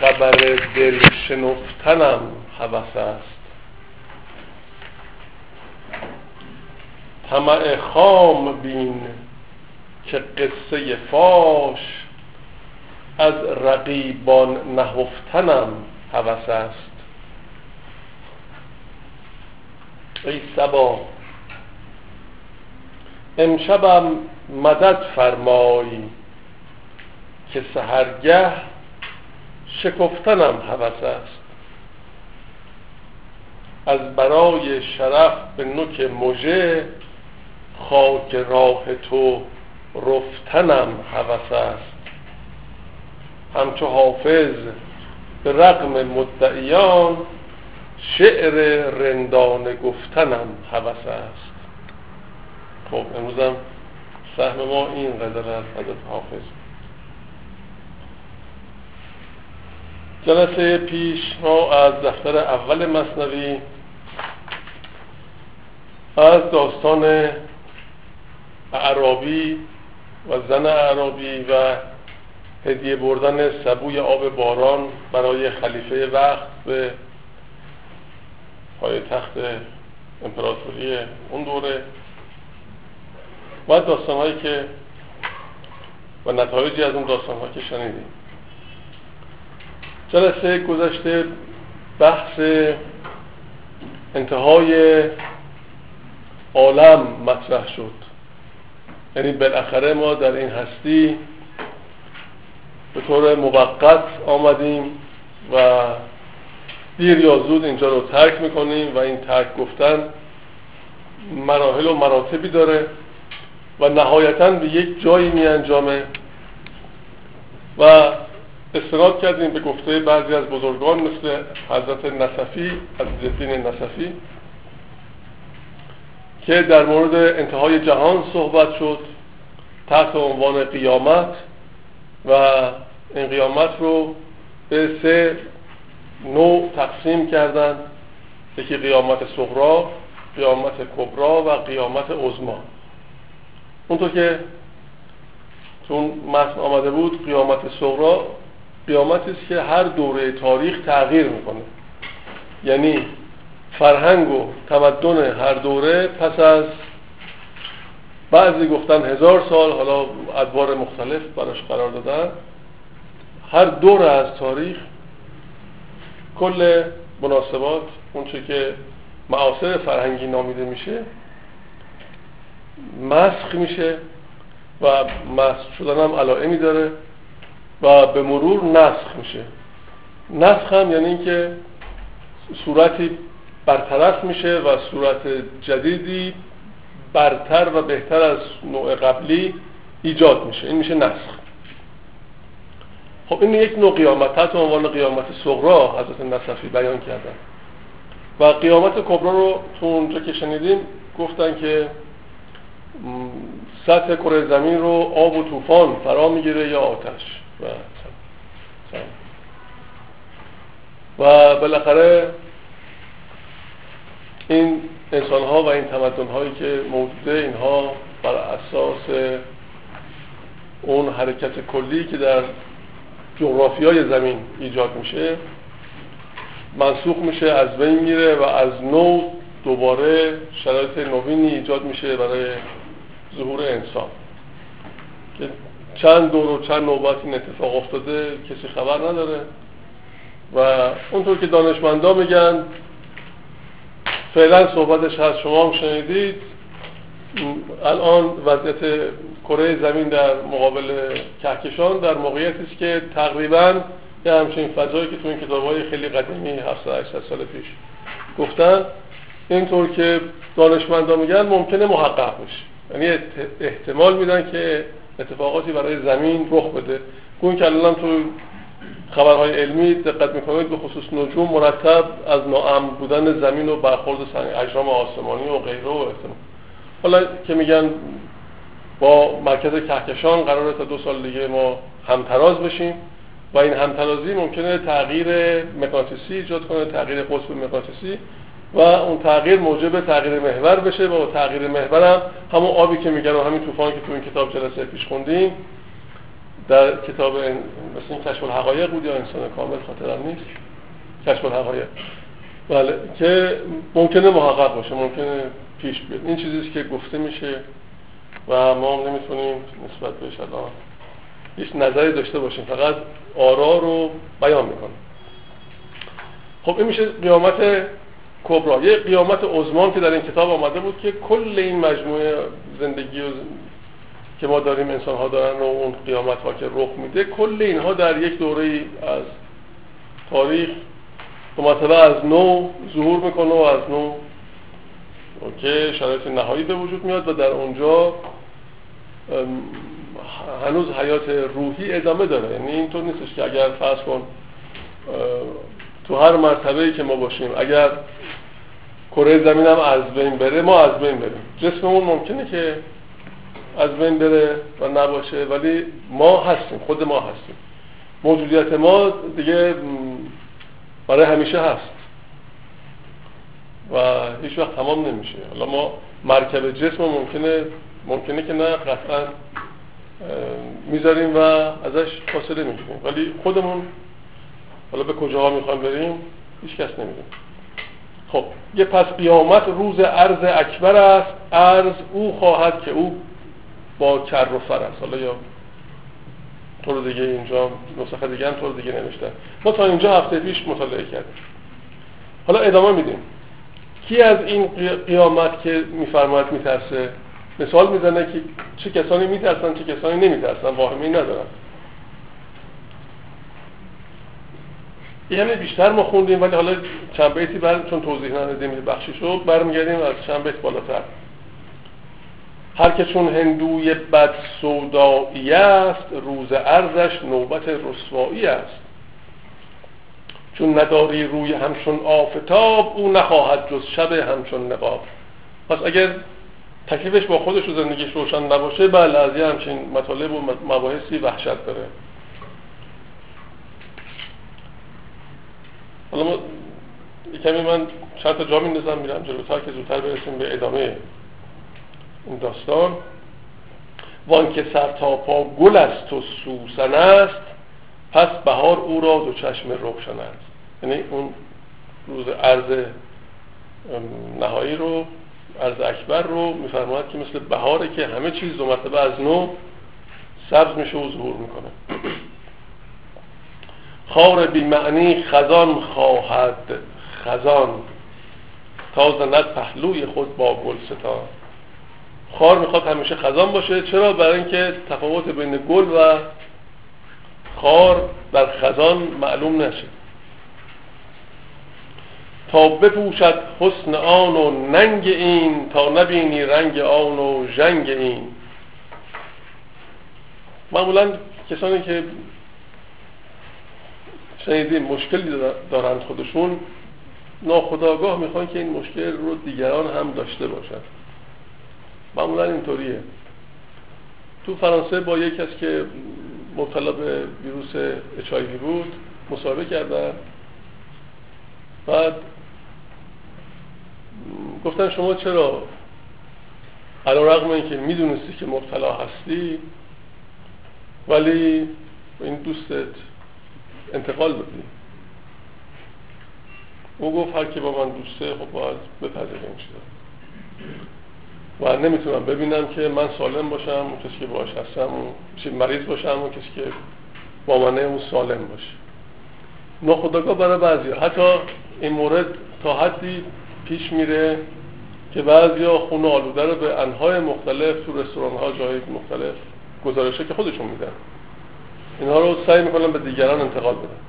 خبر دل شنفتنم هوس است. طمع خام بین که قصه فاش از رقیبان نهفتنم هوس است. ای سبا امشبم مدد فرمایی که سهرگه شکفتنم هوس است. از برای شرف به نوک مژه خاک راه تو رفتنم هوس است. همچو حافظ به رغم مدعیان شعر رندانه گفتنم هوس است. خب امروزم سهم ما این قدر از حضرت حافظ. جلسه پیش ما از دفتر اول مصنوی از داستان عربی و زن عربی و هدیه بردن سبوی آب باران برای خلیفه وقت به پای تخت امپراتوری اون دوره. و داستان هایی که و نتایجی از اون داستان هایی که شنیدیم. جلسه گذشته بحث انتهای عالم مطرح شد. یعنی بالاخره ما در این هستی به طور موقت آمدیم و دیر یا زود اینجا رو ترک می‌کنیم و این ترک گفتن مراحل و مراتبی داره. و نهایتا به یک جایی می انجامه و استناد کردیم به گفته بعضی از بزرگان مثل حضرت نصفی از نصفی که در مورد انتهای جهان صحبت شد تحت عنوان قیامت و این قیامت رو به سه نوع تقسیم کردند یکی قیامت صغرا قیامت کبرا و قیامت عظما اونطور که چون متن آمده بود قیامت صغرا قیامتی است که هر دوره تاریخ تغییر می‌کنه. یعنی فرهنگ و تمدن هر دوره پس از بعضی گفتن هزار سال حالا ادوار مختلف براش قرار دادن هر دوره از تاریخ کل مناسبات اونچه که معاصر فرهنگی نامیده میشه مسخ میشه و مسخ شدن هم علائمی داره و به مرور نسخ میشه. نسخ هم یعنی اینکه صورتی برطرف میشه و صورت جدیدی برتر و بهتر از نوع قبلی ایجاد میشه. این میشه نسخ. خب این یک نوع قیامت. تحت عنوان قیامت صغرا حضرت نصفی بیان کردن. و قیامت کبرا رو تو اونجا که شنیدیم گفتن که سطح کره زمین رو آب و طوفان فرا می‌گیره یا آتش. و و بالاخره این انسان ها و این تمدن هایی که موجوده اینها بر اساس اون حرکت کلی که در جغرافیای زمین ایجاد میشه منسوخ میشه از بین میره و از نو دوباره شرایط نوینی ایجاد میشه برای ظهور انسان. که چند دور و چند نوبت این اتفاق افتاده کسی خبر نداره. و اونطور که دانشمندا میگن فعلا صحبتش هست. شما هم شنیدید. الان وضعیت کره زمین در مقابل کهکشان در موقعیتی است که تقریبا یه همچین فضایی که تو این کتاب های خیلی قدیمی 700 800 سال پیش گفتن اینطور که دانشمندا میگن ممکنه محقق بشه یعنی احتمال میدن که اتفاقاتی برای زمین رخ بده. گوین که الان تو خبرهای علمی دقت می‌کنید به خصوص نجوم مرتب از ناامن بودن زمین و برخورد اجرام آسمانی و غیره و احتمال. حالا که میگن با مرکز کهکشان قراره تا دو سال دیگه ما همتراز بشیم و این همترازی ممکنه تغییر مکانتیسی ایجاد کنه تغییر قطب مکانتیسی و اون تغییر موجب تغییر محور بشه و تغییر محور هم همون آبی که میگن و همین طوفان که تو این کتاب جلسه پیش خوندیم در کتاب مثل این کشف الحقایق بود یا انسان کامل؟ خاطرم نیست. کشف الحقایق. بله که ممکنه محقق باشه ممکنه پیش بیاد. این چیزیست که گفته میشه و ما هم نمی‌تونیم نسبت بهش الان هیچ نظری داشته باشیم. فقط آرا رو بیان می‌کنیم خب این میشه قیامت کبرا. یه قیامت عظمان که در این کتاب آمده بود که کل این مجموعه زندگی و که ما داریم انسان ها دارن و اون قیامت ها که رخ میده کل اینها در یک دوره از تاریخ مرتبه از نو ظهور می‌کنه و از نو که شرایط نهایی به وجود میاد و در اونجا هنوز حیات روحی ادامه داره. یعنی اینطور نیستش که اگر فرض کن تو هر مرتبه ای که ما باشیم اگر کره زمین هم از بین بره ما از بین بریم. جسممون ممکنه که از بین بره و نباشه ولی ما هستیم خود ما هستیم. موجودیت ما دیگه برای همیشه هست. و هیچ وقت تمام نمیشه. حالا ما مرکب جسم ممکنه ممکنه که نه قطعا می‌ذاریم و ازش فاصله می‌گیریم. ولی خودمون حالا به کجاها می‌خوام بریم؟ هیچ کس نمیدیم خب یه پس قیامت روز عرض اکبر است. عرض او خواهد که او با کر و فر است. حالا یا طور دیگه اینجا نسخه دیگه هم طور دیگه نوشتن ما تا اینجا هفته پیش مطالعه کردیم. حالا ادامه میدیم. کی از این قیامت که میفرماید میترسه؟ مثال می‌زنه که چه کسانی میترسن چه کسانی نمیترسن. واهمی ندارن یعنی بیشتر ما خوندیم ولی حالا چند بیتی بعد چون توضیح ندادیم بخشی شد برمیگردیم از چند بیت بالاتر. هر که چون هندوی بد سودایی است روز ارزش نوبت رسوایی است. چون نداری روی همچون آفتاب او نخواهد جز شب همچون نقاب. پس اگر تکلیفش با خودش و زندگیش روشن نباشه بله از یه همچین مطالب و مباحثی وحشت داره. حالا ما کمی من چند تا جا میندازم میرم جلوتر که زودتر برسیم به ادامه این داستان. وان که سر تا پا گل است و سوسن است پس بهار او را دو چشم روشن است. یعنی اون روز عرض نهایی رو عرض اکبر رو میفرماید که مثل بهاره که همه چیز دو مرتبه از نو سبز میشه و ظهور می‌کنه. خار بی معنی خزان خواهد. خزان. تا زند پهلوی خود با گل ستا خار می‌خواد همیشه خزان باشه. چرا؟ برای اینکه تفاوت بین گل و خار در خزان معلوم نشه. تا بپوشد حسن آن و ننگ این تا نبینی رنگ آن و جنگ این. معمولا کسانی که شنیدیم مشکلی دارند خودشون. ناخداگاه می‌خوان که این مشکل رو دیگران هم داشته باشند معمولا اینطوریه. تو فرانسه با یک کس که مبتلا به ویروس اچایوی بود مصاحبه کردن. بعد گفتن شما چرا؟ علا رقم این که می‌دونستی که مبتلا هستی ولی این دوستت انتقال بدی. او گفت هر کی با من دوسته خب باید بپذیره این و نمی‌تونم ببینم که من سالم باشم اون کسی که باش هستم اون مریض باشم اون کسی که با منه اون سالم باشه. ناخداگاه برای بعضی حتی این مورد تا حدی پیش میره که بعضی ها خون آلوده رو به انهای مختلف تو رستوران ها جای مختلف گزارشه که خودشون میدن. اینها رو سعی می‌کنن به دیگران انتقال بدن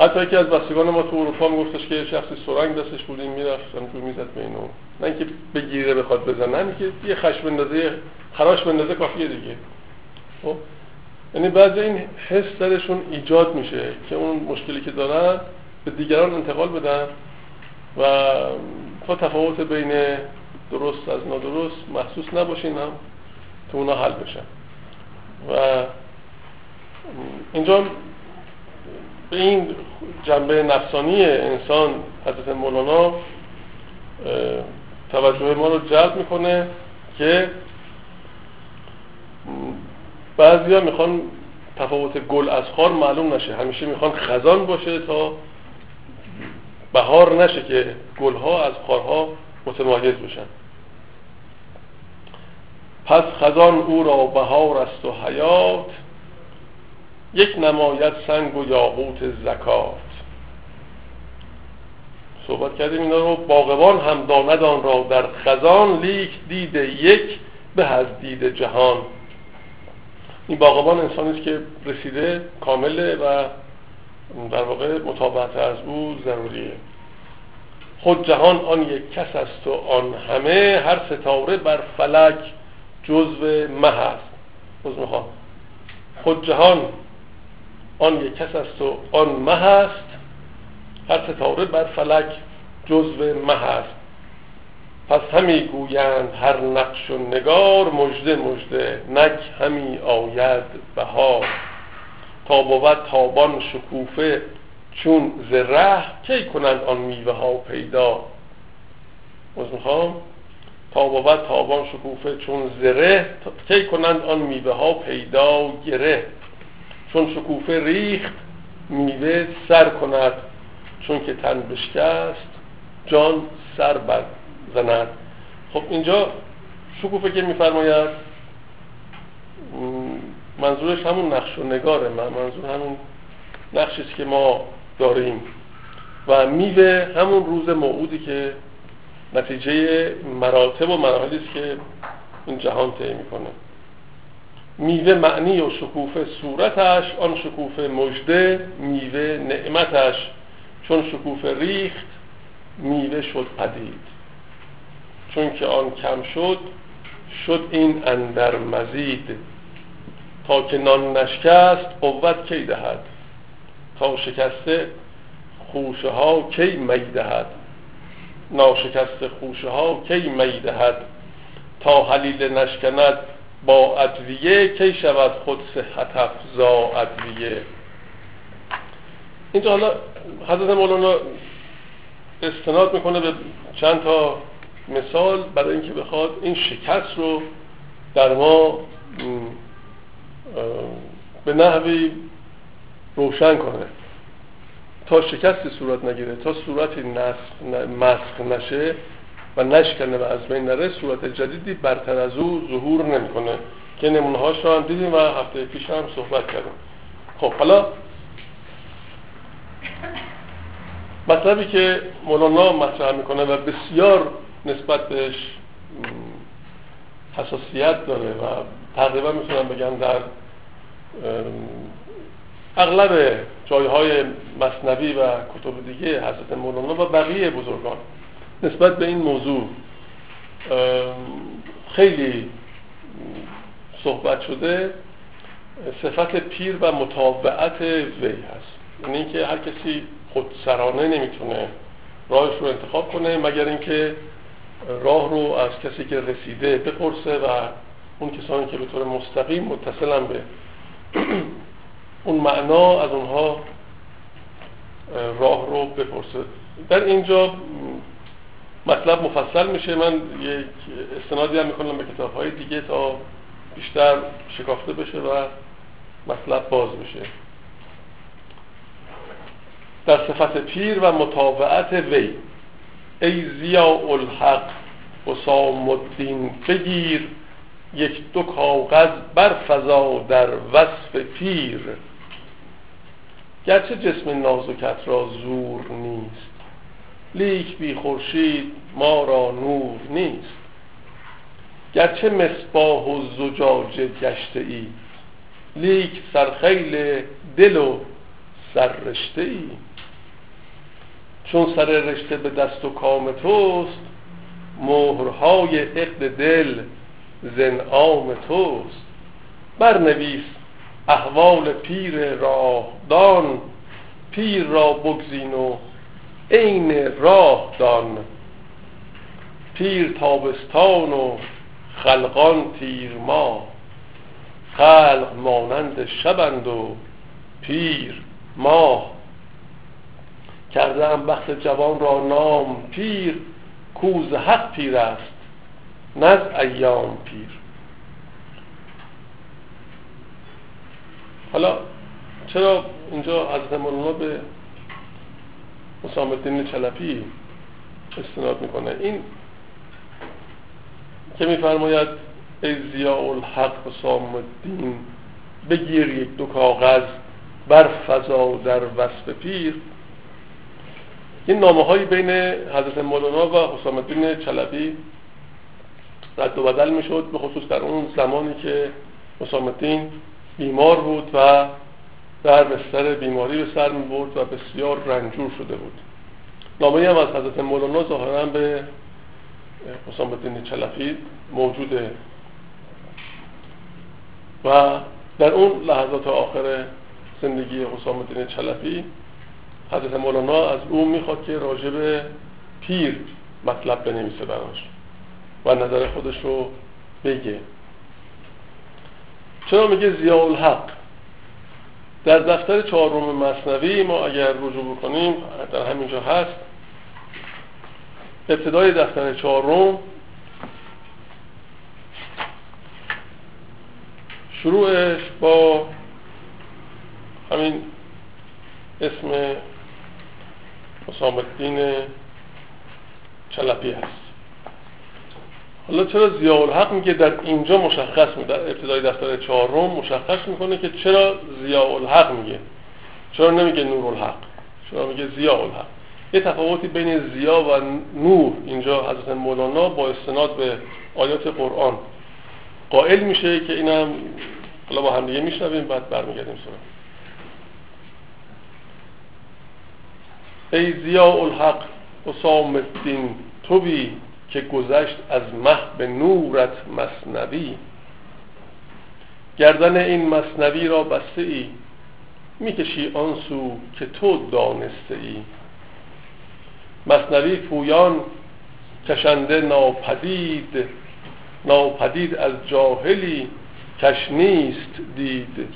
حتی یکی از بستگان ما تو اروپا میگفتش که شخصی سرنگ دستش بودیم می‌رفت تو می‌زد به اینو. نه اینکه بگیره بخواد بزنه نه که یه خش بندازه خراش بندازه کافیه دیگه. خب؟ یعنی بعضی این حس درشون ایجاد میشه که اون مشکلی که دارن به دیگران انتقال بدن و تا تفاوت بین درست از نادرست محسوس نباشین هم تو اونا حل بشن. و اینجا به این جنبه نفسانی انسان حضرت مولانا توجه ما رو جلب می‌کنه که بعضی ها می‌خوان تفاوت گل از خار معلوم نشه. همیشه می‌خوان خزان باشه تا بهار نشه که گلها از خارها متمایز بشن. پس خزان او را بهار است و حیات. یک نمایت سنگ و یاقوت زکات. صحبت کردیم اینا رو باغبان هم داند آن را در خزان لیک دید یک به از دید جهان. این باغبان انسانی است که رسیده کامله و در واقع مطابقت از او ضروریه. خود جهان آن یک کس است و آن همه هر ستاره بر فلک جزو مه است. خود جهان آن یک کس است و آن مه است. هر ستاره بر فلک جزو مه است. پس همی گویند هر نقش و نگار مژده مژده نک همی آید بهار. تا بود تابان شکوفه چون زره کی کنند آن میوه ها پیدا؟ می‌خوام. تا بود تابان شکوفه چون زره کی کنند آن میوه ها پیدا؟ گره. چون شکوفه ریخت میوه سر کند. چون که تن بشکست جان سر زند. خب اینجا شکوفه که میفرماید منظورش همون نقش و نگاره منظور همون نقشی که ما داریم. و میوه همون روز موعودی که نتیجه مراتب و مراحلی است که این جهان طی می‌کنه. میوه معنی و شکوفه صورتش آن شکوفه مجده میوه نعمتش. چون شکوفه ریخت میوه شد پدید. چون که آن کم شد شد این اندر مزید. تا که نان نشکست قوت کی دهد؟ تا شکسته خوشه ها کی می دهد؟ ناشکست خوشه ها کی می دهد؟ تا حلیل نشکند با ادویه کی شود خود صحت افزا ادویه؟ اینجا حالا حضرت مولانا استناد می‌کنه به چند تا مثال برای اینکه بخواد این شکست رو در ما به نحوی روشن کنه. تا شکست صورت نگیره تا صورتی مسخ نشه و نشکنه و از بین نره صورت جدیدی برتر از او ظهور نمی‌کنه. که نمونه هاش رو هم دیدیم و هفته پیش هم صحبت کردیم. خب حالا مطلبی که مولانا مطرح می‌کنه و بسیار نسبت بهش حساسیت داره و تقریبا می‌تونم بگم در اغلب جایهای مصنوی و کتب دیگه حضرت مولانا و بقیه بزرگان نسبت به این موضوع خیلی صحبت شده صفت پیر و مطابعت وی هست. یعنی اینکه هر کسی خودسرانه نمی‌تونه راهش رو انتخاب کنه مگر اینکه راه رو از کسی که رسیده بپرسه و اون کسانی که به طور مستقیم متصلن به اون معنا از اونها راه رو بپرسه. در اینجا مطلب مفصل میشه. من یک استنادی هم می‌کنم به کتاب های دیگه تا بیشتر شکافته بشه و مطلب باز بشه. در صفت پیر و مطابعت وی ای زیاء الحق سام الدین بگیر یک دو کاغذ بر فضا در وصف پیر. گرچه جسم نازکت را زور نیست لیک بی خورشید ما را نور نیست. گرچه مصباح و زجاج گشته ای لیک سرخیل دل و سررشته ای. چون سر رشته به دست و کام توست مهرهای عقد دل زنعام توست. برنویس احوال پیر راهدان پیر را بگزین و عین راه دان. پیر تابستان و خلقان تیر ما. خلق مانند شبند و پیر ماه کرده هم بخت جوان را نام پیر. کوز حق پیر است نز ایام پیر. حالا چرا اینجا حضرت مولانا به حسام الدین چلپی استناد می‌کنه. این که میفرماید ای زیاء الحق حسام الدین بگیر یک دو کاغذ بر فضا در وصف پیر. این نامه هایی بین حضرت مولانا و حسام الدین چلبی رد و بدل می شد به خصوص در اون زمانی که حسام الدین بیمار بود و در بستر بیماری به سر می برد و بسیار رنجور شده بود. نامه هم از حضرت مولانا ظاهرا به حسام الدین چلفی موجوده. و در اون لحظات آخر زندگی حسام الدین چلفی حضرت مولانا از او می‌خواد که راجع به پیر مطلب بنویسه براش و نظر خودش رو بگه. چرا میگه زیاء الحق در دفتر چهارم مصنوی ما اگر رجوع بکنیم در همینجا هست ابتدای دفتر چهارم شروعش با همین اسم حسام الدین چلپی هست. حالا چرا زیاء الحق میگه در اینجا مشخص میده ابتدای دفتر چهارم مشخص می‌کنه که چرا زیاء الحق میگه؟ چرا نمیگه نور الحق؟ چرا میگه زیاء الحق؟ یه تفاوتی بین زیا و نور اینجا حضرت مولانا با استناد به آیات قرآن. قائل میشه که اینم حالا با هم دیگه میشنویم بعد برمیگردیم سراغ. ای زیاء الحق حسام الدین توی که گذشت از مه به نورت مصنوی گردن این مصنوی را بسته ای می‌کشی آن سو که تو دانسته ای مصنوی پویان کشنده ناپدید ناپدید از جاهلی کش نیست دید.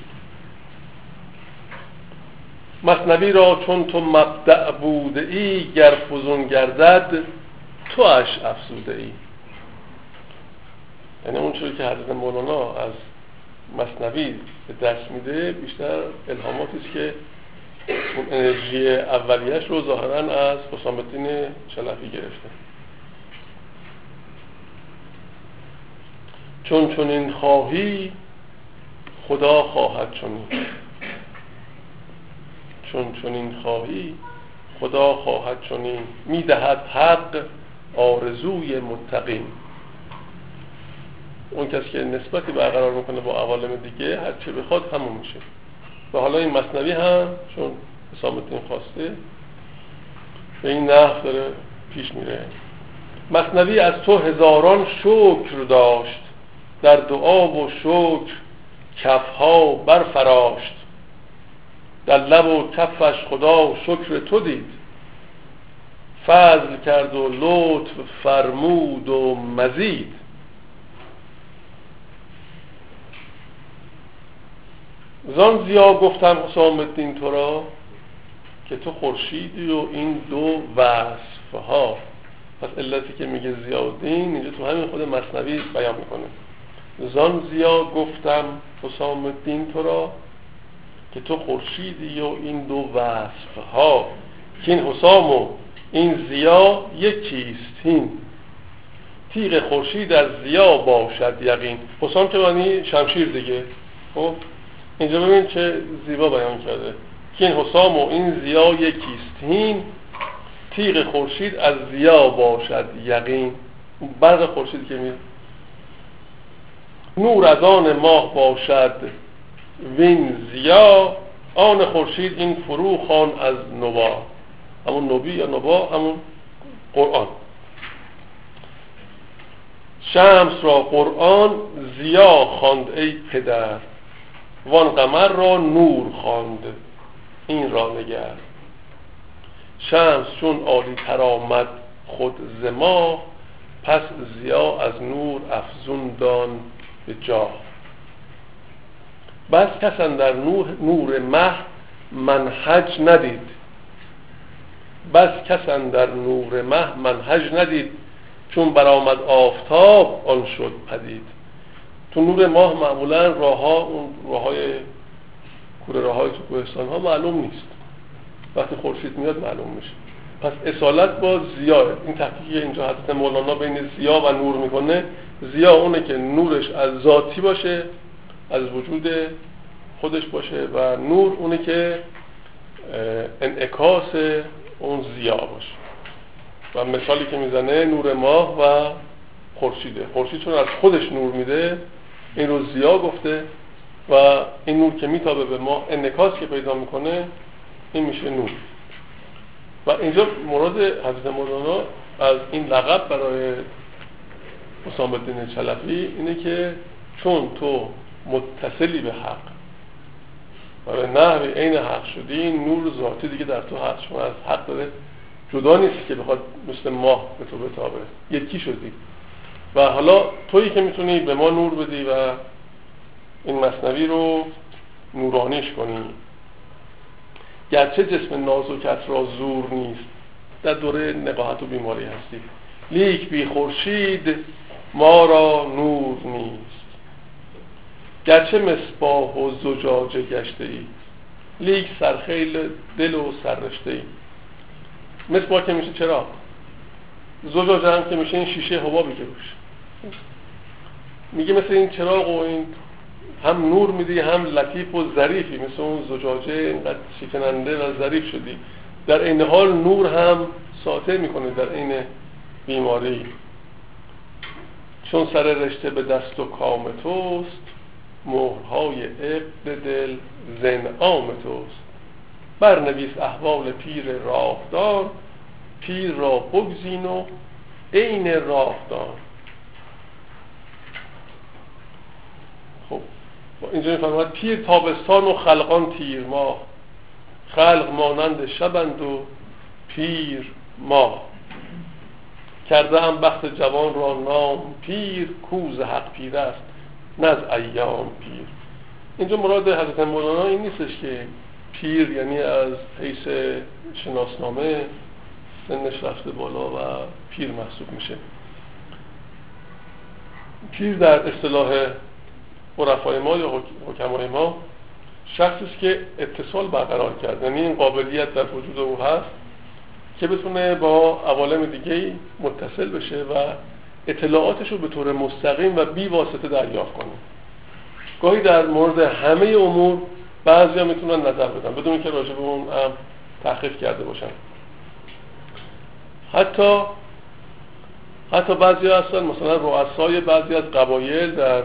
مصنوی را چون تو مبدع بوده ای گر فزون گردد تو اش افزوده ای یعنی چوری که حضرت مولانا از مصنوی به دست میده بیشتر الهاماتی است که اون انرژی اولیش رو ظاهرا از حسام الدین چلفی گرفته. چون چون خواهی خدا خواهد چنین. چون چون خواهی خدا خواهد چنین. می‌دهد حق آرزوی متقین. اون کسی که نسبتی برقرار می‌کنه با عوالم دیگه هر چه بخواد همون میشه. و حالا این مصنوی هم چون حسام خواسته به این نحو داره پیش میره. مصنوی از تو هزاران شکر داشت در دعا و شکر کفها برفراشت. در لب و کفش خدا شکر تو دید. فضل کرد و لطف فرمود و مزید. زان زیا گفتم حسام الدین تو را که تو خورشیدی و این دو وصف ها پس علتی که میگه زیادین اینجا تو همین خود مصنوی بیان می‌کنه. زان زیا گفتم حسام الدین تو را که تو خورشیدی و این دو وصف ها که این حسام و این زیا یکیست این. تیغ خورشید از زیا باشد یقین. حسام که معنی شمشیر دیگه. خب؟ اینجا ببین چه زیبا بیان کرده. که این حسام و این زیا یکیست. این تیغ خورشید از زیا باشد یقین. برق خورشید که می نور از آن ماه باشد. وین زیا آن خورشید این فرو خان از نوا. همون نبی یا نبا همون قرآن. شمس را قرآن زیا خواند ای پدر. وان قمر را نور خواند. این را نگر. شمس چون عالی تر آمد خود زما پس زیا از نور افزون دان به جا. بس کسان در نور مه منحج ندید. بس کسان در نور مه منحج ندید. چون برآمد آفتاب آن شد پدید. تو نور ماه معمولا راه ها اون راه های کوره راه تو کوهستان ها معلوم نیست. وقتی خورشید میاد معلوم میشه. پس اصالت با زیاه این تحقیقی اینجا حضرت مولانا بین زیا و نور می‌کنه زیا اونه که نورش از ذاتی باشه از وجود خودش باشه و نور اونه که انعکاس اون زیا باشه. و مثالی که می‌زنه نور ماه و خورشیده. خورشید چون از خودش نور میده این رو زیا گفته و این نور که میتابه به ما انعکاس که پیدا می‌کنه این میشه نور. و اینجا مراد حضرت مولانا از این لقب برای حسام الدین چلفی اینه که چون تو متصلی به حق و به نحوی عین حق شدی نور ذاتی دیگه در تو هست شما از حق داره. جدا نیست که بخواد مثل ماه به تو بتابه. یکی شدی. و حالا تویی که می‌تونی به ما نور بدی و این مصنوی رو نورانیش کنی. گرچه جسم نازکت را زور نیست در دوره نقاهت و بیماری هستی. لیک بی خورشید ما را نور نیست. گرچه مصباح و زجاجه گشته ای لیک سرخیل دل و سررشته ای مصباح که میشه چرا؟ زجاجه هم که میشه این شیشه حبابی که روش. میگه مثل این چراغ و این هم نور میدی هم لطیف و ظریفی. مثل اون زجاجه اینقدر شکننده و ظریف شدی. در این حال نور هم ساطع می‌کنه در این بیماری چون سر رشته به دست و کام توست مهرهای عقد دل زنعام توست. برنویس احوال پیر راهدار پیر را بگزین و عین راهدار. خب اینجا میفرماید پیر تابستان و خلقان تیر ما خلق مانند شبند و پیر ما کرده هم بخت جوان را نام پیر کوز حق پیر است نه از ایام پیر. اینجا مراد حضرت مولانا این نیستش که پیر یعنی از حیث شناسنامه سنش رفته بالا و پیر محسوب میشه. پیر در اصطلاح عرفای ما یا حکمای ما شخصی است که اتصال برقرار کرد. یعنی این قابلیت در وجود او هست که بتونه با عوالم دیگه متصل بشه و اطلاعاتش رو به طور مستقیم و بی واسطه دریافت کنه گاهی در مورد همه امور بعضی ها می‌تونن نظر بدن بدون که راجع به اون هم تحقیق کرده باشن. حتی حتی بعضی ها هستن مثلا رؤسای بعضی از قبایل در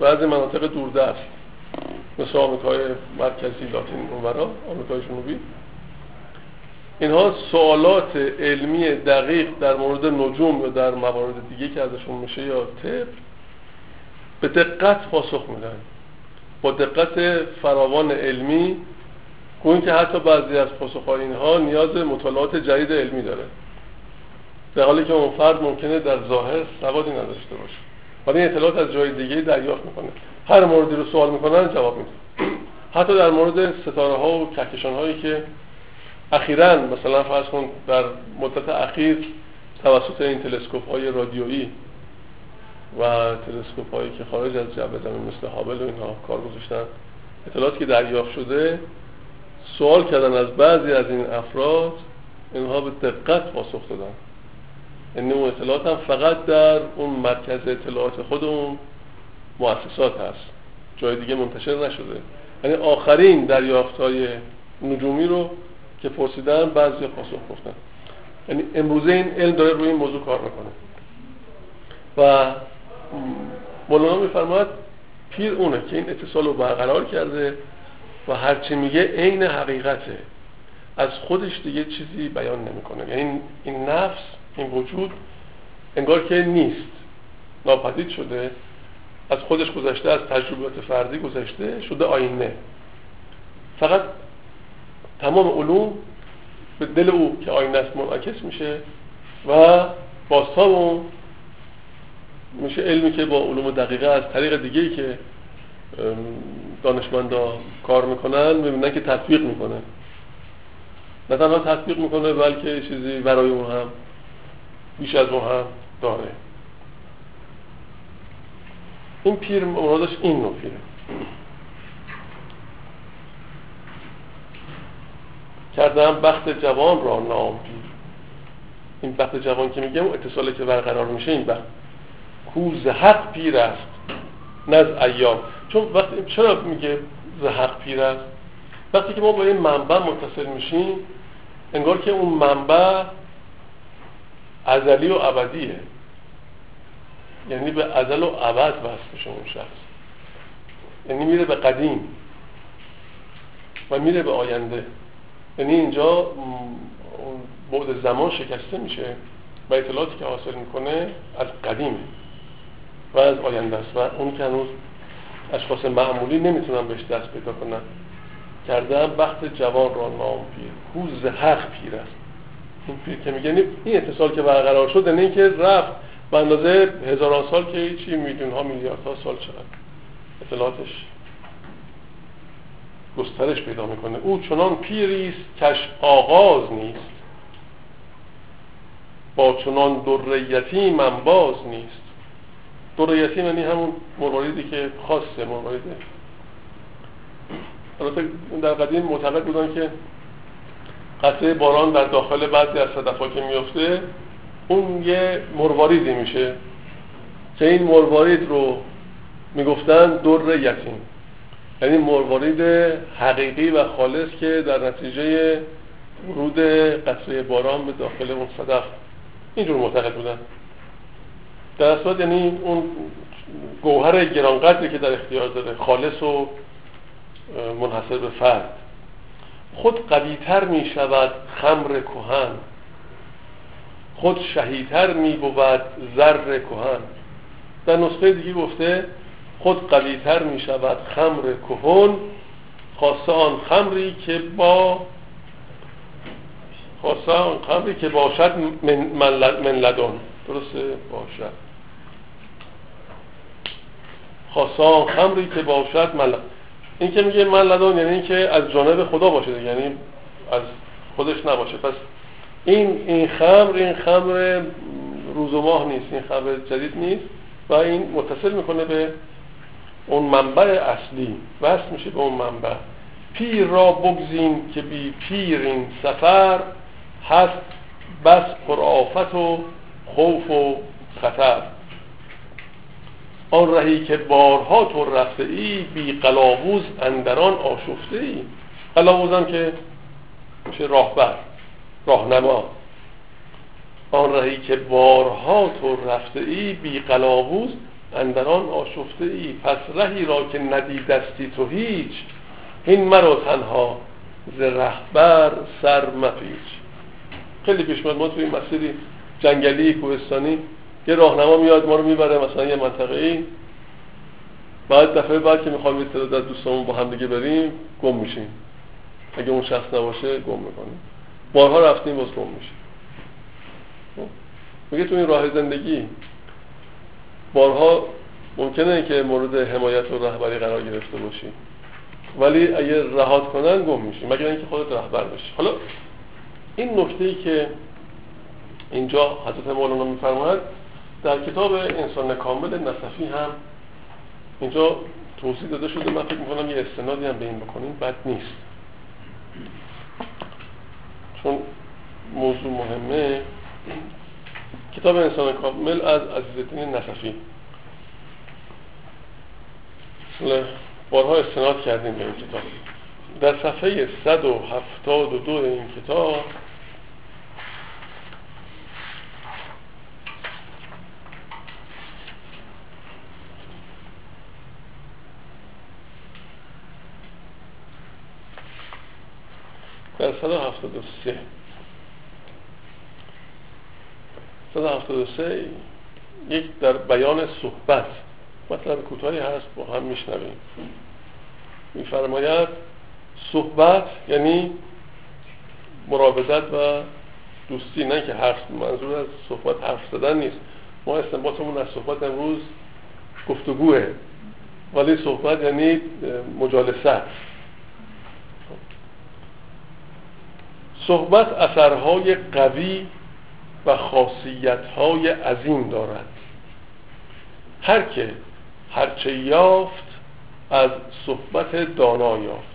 بعضی مناطق دوردست مثل آمریکای مرکزی لاتین اونورا آمریکای جنوبی. اینها سوالات علمی دقیق در مورد نجوم یا در موارد دیگه که ازشون میشه یا طب به دقت پاسخ میدن. با دقت فراوان علمی گوین که حتی بعضی از پاسخهای اینها نیاز مطالعات جدید علمی داره. در حالی که اون فرد ممکنه در ظاهر سوادی نداشته باشه. ولی این اطلاعات از جای دیگه دریافت می‌کنه. هر موردی رو سوال می‌کنن جواب میده. حتی در مورد ستاره ها و کهکشان هایی که اخیرا مثلا فرض کن در مدت اخیر توسط این تلسکوپ های رادیویی و تلسکوپ هایی که خارج از جو زمین مثل هابل و اینها کار گذاشتن اطلاعاتی که دریافت شده سوال کردن از بعضی از این افراد اینها به دقت پاسخ دادن. یعنی اون اطلاعات هم فقط در اون مرکز اطلاعات خود اون مؤسسات هست. جای دیگه منتشر نشده. یعنی آخرین دریافت های نجومی رو که پرسیدن بعضی پاسخ گفتن. یعنی امروزه این علم داره روی این موضوع کار می‌کنه. و مولانا میفرماید پیر اونه که این اتصال رو برقرار کرده و هرچی میگه عین حقیقته. از خودش دیگه چیزی بیان نمی‌کنه. یعنی این نفس این وجود انگار که نیست. ناپدید شده. از خودش گذشته از تجربات فردی گذشته شده آینه. فقط تمام علوم به دل او که آینه است منعکس میشه و بازتاب اون میشه علمی که با علوم دقیقه از طریق دیگه ای که دانشمندا کار می‌کنن می‌بینن که تطبیق می‌کنه. نه تنها تطبیق می‌کنه بلکه چیزی برای اون هم بیش از اون هم داره. این پیر مرادش این نوع پیره. کردم بخت جوان را نام پیر این بخت جوان که میگم اتصالی که برقرار میشه این بخت. کوز حق پیر است نه از ایام. چون وقتی چرا میگه زحق پیر است؟ وقتی که ما با این منبع متصل میشیم انگار که اون منبع ازلی و ابدیه. یعنی به ازل و ابد وصل میشه اون شخص. یعنی میره به قدیم و میره به آینده. یعنی اینجا بعد زمان شکسته میشه و اطلاعاتی که حاصل می‌کنه از قدیم و از آینده است و اون که هنوز اشخاص معمولی نمی‌تونن بهش دست پیدا کنن. کردن بخت جوان را نام پیر. کوز حق پیر است. این پیر که میگه این اتصال که برقرار شد یعنی اینکه رفت به اندازه هزاران سال که چی میلیون ها میلیارد ها سال چقدر اطلاعاتش گسترش پیدا می‌کنه. او چنان پیری است کش آغاز نیست. با چنان در یتیم باز نیست. در یتیم یعنی همون مرواریدی که خاصه مرواریده البته در قدیم معتقد بودن که قطعه باران در داخل بعضی از صدفا که میفته اون یه مرواریدی میشه. که این مروارید رو می‌گفتن در یتیم. یعنی مروارید حقیقی و خالص که در نتیجه ورود قطره باران به داخل اون صدف اینجور معتقد بودن. در اصلا یعنی اون گوهر گرانقدری که در اختیار داره خالص و منحصر به فرد. خود قویتر می شود خمر کهن. خود شهیتر می بود زر کهن. در نسخه دیگه گفته خود قویتر می شود خمر کهن خاصه آن خمری که با خاصه آن خمری که باشد من لدن. درسته؟ باشد. خاصه آن خمری که باشد من این که میگه من لدن یعنی اینکه از جانب خدا باشه یعنی از خودش نباشه. پس این این خمر این خمر روز و ماه نیست این خمر جدید نیست و این متصل می‌کنه به اون منبع اصلی. وصل میشه به اون منبع. پیر را بگزین که بی پیر این سفر هست بس پرآفت و خوف و خطر. آن رهی که بارها تو رفته ای بی قلاووز اندران آشفته ای. قلاووز که میشه راهبر راهنما. آن رهی که بارها تو رفته ای بی قلاووز اندران آشفته ای. پس رهی را که ندیدستی تو هیچ این مرا تنها ز رهبر سر مپیچ. خیلی پیش ما توی مسیری جنگلی کوهستانی یه راهنما میاد ما رو می‌بره مثلا یه منطقه ای. بعد دفعه بعد که می‌خوام یه تعداد دوستامون با هم دیگه بریم گم میشیم. اگه اون شخص نباشه گم می‌کنیم. بارها رفتیم باز گم میشیم. خب؟ میگه تو این راه زندگی بارها ممکنه که مورد حمایت و رهبری قرار گرفته باشی. ولی اگه رهات کنن گم میشی مگر اینکه خودت رهبر باشی حالا این نکته ای که اینجا حضرت مولانا میفرماید در کتاب انسان کامل نصفی هم اینجا توضیح داده شده. من فکر می‌کنم یه استنادی هم به این بکنیم. بد نیست. چون موضوع مهمه. کتاب انسان کامل از عزیزالدین نصفی. بارها استناد کردیم به این کتاب. در صفحه 172 این کتاب در 173 173 یک در بیان صحبت. مطلب کوتاهی هست با هم میشنویم. میفرماید صحبت یعنی مراودت و دوستی نه که حرف منظور از صحبت حرف زدن نیست. ما استنباطمون از صحبت امروز گفتگوه. ولی صحبت یعنی مجالست. صحبت اثرهای قوی و خاصیتهای عظیم دارد. هر که هرچه یافت از صحبت دانا یافت.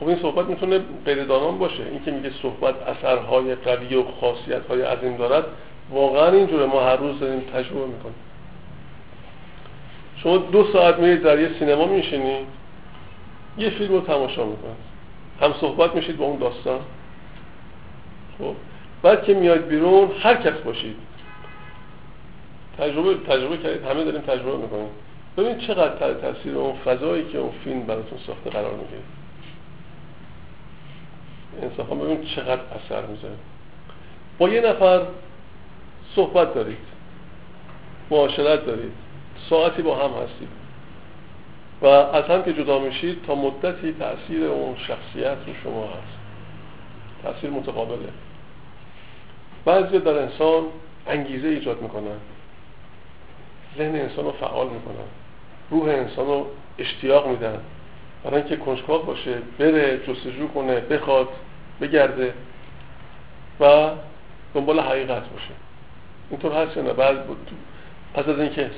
خب این صحبت می‌تونه غیر دانان باشه. این که میگه صحبت اثرهای قوی و خاصیتهای عظیم دارد واقعا اینجوره. ما هر روز داریم تجربه می‌کنیم. شما دو ساعت میرید در یه سینما میشینید یه فیلم رو تماشا می‌کنید. هم صحبت میشید با اون داستان. خب بعد که میاد بیرون هر کس باشید. تجربه تجربه کردید. همه داریم تجربه می‌کنیم ببین چقدر تاثیر اون فضایی که اون فیلم براتون ساخته قرار می‌گیره. انصافا ببین چقدر اثر می‌ذاره. با یه نفر صحبت دارید. معاشرت دارید. ساعتی با هم هستید. و از هم که جدا میشید تا مدتی تاثیر اون شخصیت رو شما هست. تاثیر متقابله. بعضی در انسان انگیزه ایجاد می‌کنن ذهن انسان رو فعال می‌کنن روح انسان رو اشتیاق میدن برای اینکه کنجکاو باشه بره جستجو کنه بخواد بگرده و دنبال حقیقت باشه. اینطور هست نه؟ بعد پس از اینکه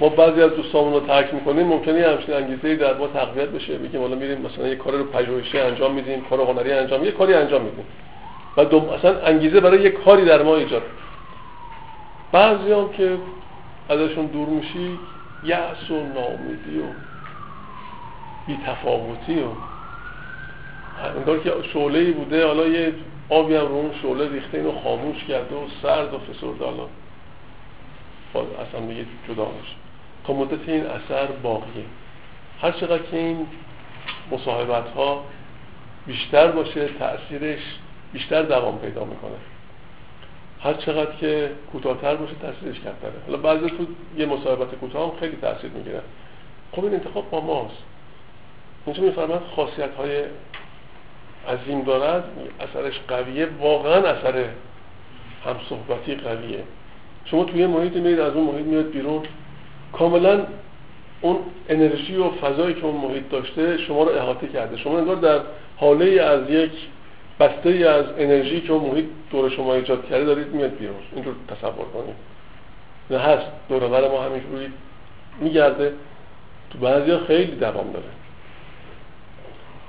ما بعضی از دوستامون رو ترک می‌کنیم ممکنه همچین انگیزه در ما تقویت بشه. بگیم حالا میریم مثلا یه کار رو پژوهشی انجام میدیم کار هنری انجام یه کاری انجام میدیم. و دوم اصلا انگیزه برای یه کاری در ما ایجاد. بعضی هم که ازشون دور میشی یأس و نامیدی و بیتفاوتی و انگار که شعله بوده حالا یه آبی هم رو اون شعله ریخته اینو خاموش کرده و سرد و فسرده حالا اصلا میگه جدا میشه تا مدت این اثر باقیه. هر چقدر که این مصاحبت ها بیشتر باشه تأثیرش بیشتر دوام پیدا می‌کنه. هر چقدر که کوتاهتر باشه تاثیرش کمتره. حالا بعضی تو یه مصاحبت کوتاه هم خیلی تاثیر می‌گیره. خب این انتخاب با ماست. اینجا میفرماد خاصیت های عظیم دارد اثرش قویه واقعا اثر هم صحبتی قویه. شما توی محیط میرید از اون محیط میاد بیرون. کاملا اون انرژی و فضایی که اون محیط داشته شما رو احاطه کرده. شما انگار در حاله از یک بسته از انرژی که اون محیط دور شما ایجاد کرده دارید میاد بیرون. اینجور تصور کنید. نه هست. دور ما همینجوری میگرده. تو بعضی خیلی دوام داره.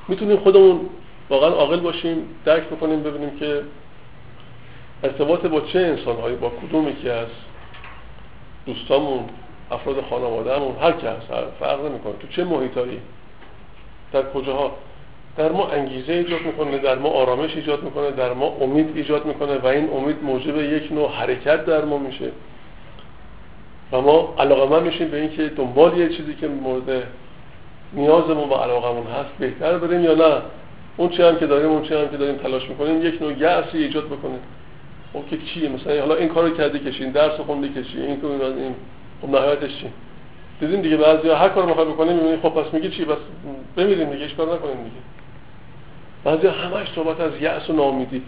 می‌تونیم خودمون واقعا عاقل باشیم درک بکنیم ببینیم که ارتباط با چه انسان هایی با کدوم یکی از دوستامون افراد خانوادهمون هر که هست فرق نمی‌کنه. تو چه محیطایی در کجاها؟ در ما انگیزه ایجاد می‌کنه در ما آرامش ایجاد می‌کنه در ما امید ایجاد می‌کنه و این امید موجب یک نوع حرکت در ما میشه. و ما علاقه من میشیم به اینکه دنبال یه چیزی که مورد نیازمون و علاقمون هست بهتر بریم یا نه. اون چی هم که داریم اون چی هم که داریم تلاش می‌کنیم یک نوع یأسی ایجاد بکنه اون که چیه؟ مثلا حالا این کارو کردی کشین درس خوندی کشی این تو این. خب نهایتش چی؟ دیدیم دیگه بعضیا هر کار می‌خواد بکنیم خب پس میگی چی؟ بس بمیریم دیگه کار نکنیم دیگه. بعضی همش صحبت از یأس و ناامیدی.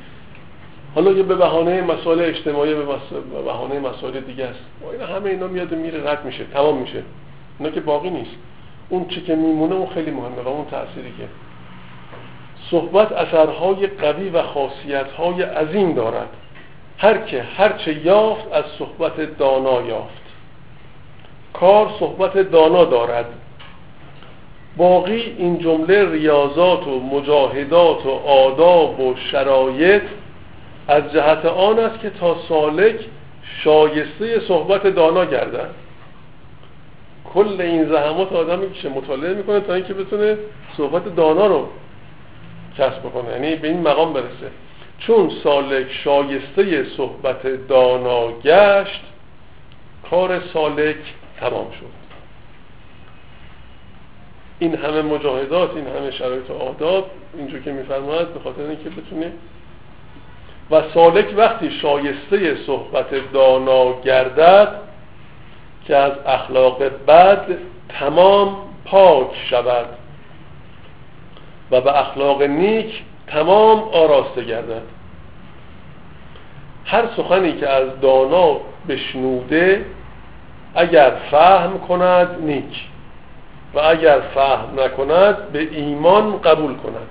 حالا یه به بهانه مسائل اجتماعی به بهانه مسائل دیگه است. این همه اینا میاد میره رد میشه تمام میشه. اینا که باقی نیست. اون چی که میمونه اون خیلی مهمه و اون تأثیری که صحبت اثرهای قوی و خاصیتهای عظیم دارد. هر که هرچه یافت از صحبت دانا یافت. کار صحبت دانا دارد. باقی این جمله ریاضات و مجاهدات و آداب و شرایط از جهت آن است که تا سالک شایسته صحبت دانا گردد کل این زحمات آدمی که مطالعه می‌کنه تا اینکه بتونه صحبت دانا رو کسب بکنه یعنی به این مقام برسه. چون سالک شایسته صحبت دانا گشت کار سالک تمام شد. این همه مجاهدات این همه شرایط آداب اینجور که میفرماید به خاطر اینکه بتونه و سالک وقتی شایسته صحبت دانا گردد که از اخلاق بد تمام پاک شود و به اخلاق نیک تمام آراسته گردد. هر سخنی که از دانا بشنوده اگر فهم کند نیک. و اگر فهم نکند به ایمان قبول کند.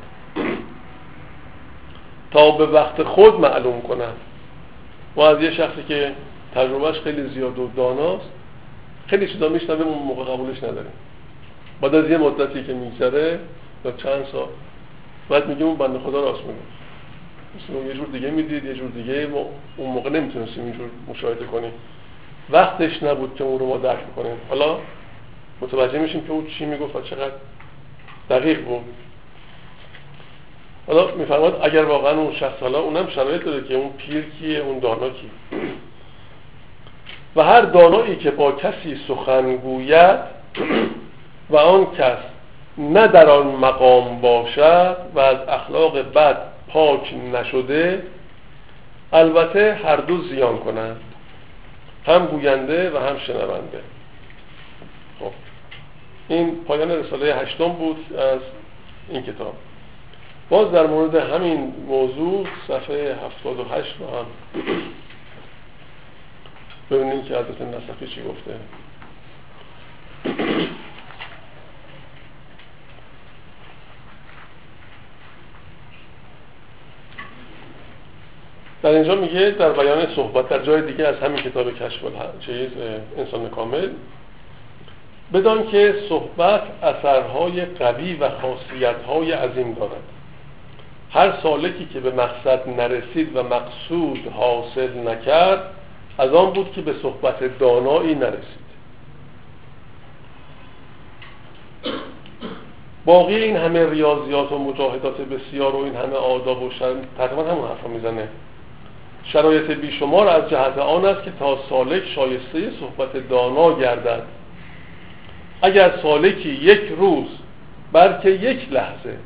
تا به وقت خود معلوم کند. و از یه شخصی که تجربهش خیلی زیاد و داناست خیلی چیزا میشنوه اون موقع قبولش نداریم. بعد از یه مدتی که میگذره یا چند سال بعد میگه اون بنده خدا راست میگه یه جور دیگه می‌دید یه جور دیگه ما اون موقع نمی‌تونستیم اینجور مشاهده کنیم. وقتش نبود که اون رو ما درک کنیم حالا متوجه میشیم که اون چی می‌گفت و چقدر دقیق بود. حالا میفرماد اگر واقعا اون شخص حالا اونم شرایط داره که اون پیر کیه اون دانا کی و هر دانایی که با کسی سخن گوید و آن کس نه در آن مقام باشد و از اخلاق بد پاک نشده البته هر دو زیان کنند هم گوینده و هم شنونده. این پایان رساله هشتم بود از این کتاب. باز در مورد همین موضوع صفحه 78 رو هم ببینیم که حضرت نسخی چی گفته. در اینجا میگه در بیان صحبت در جای دیگه از همین کتاب کشف چیز انسان کامل بدان که صحبت اثرهای قوی و خاصیتهای عظیم دارد. هر سالکی که به مقصد نرسید و مقصود حاصل نکرد از آن بود که به صحبت دانایی نرسید. باقی این همه ریاضیات و مجاهدات بسیار و این همه آداب و شرم تقریبا همون حرفا می‌زنه. شرایط بیشمار از جهت آن است که تا سالک شایسته صحبت دانا گردد. اگر سالکی یک روز بلکه یک لحظه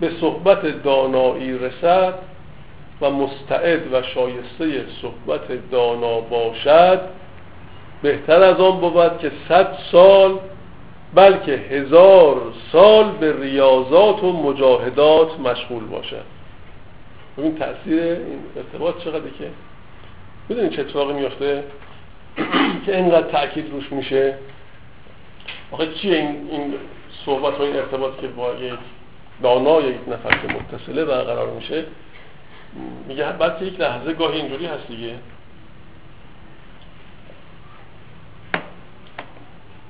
به صحبت دانایی رسد و مستعد و شایسته صحبت دانا باشد بهتر از آن بود که صد سال بلکه هزار سال به ریاضات و مجاهدات مشغول باشد. این تاثیر این ارتباط چقدر که می‌دونید چه اتفاقی میفته که اینقدر تاکید روش میشه؟ آخه چیه این, این صحبت و این ارتباط که با یک دانا یا یک نفر که متصله برقرار میشه؟ میگه بعد یک لحظه گاهی اینجوری هست دیگه.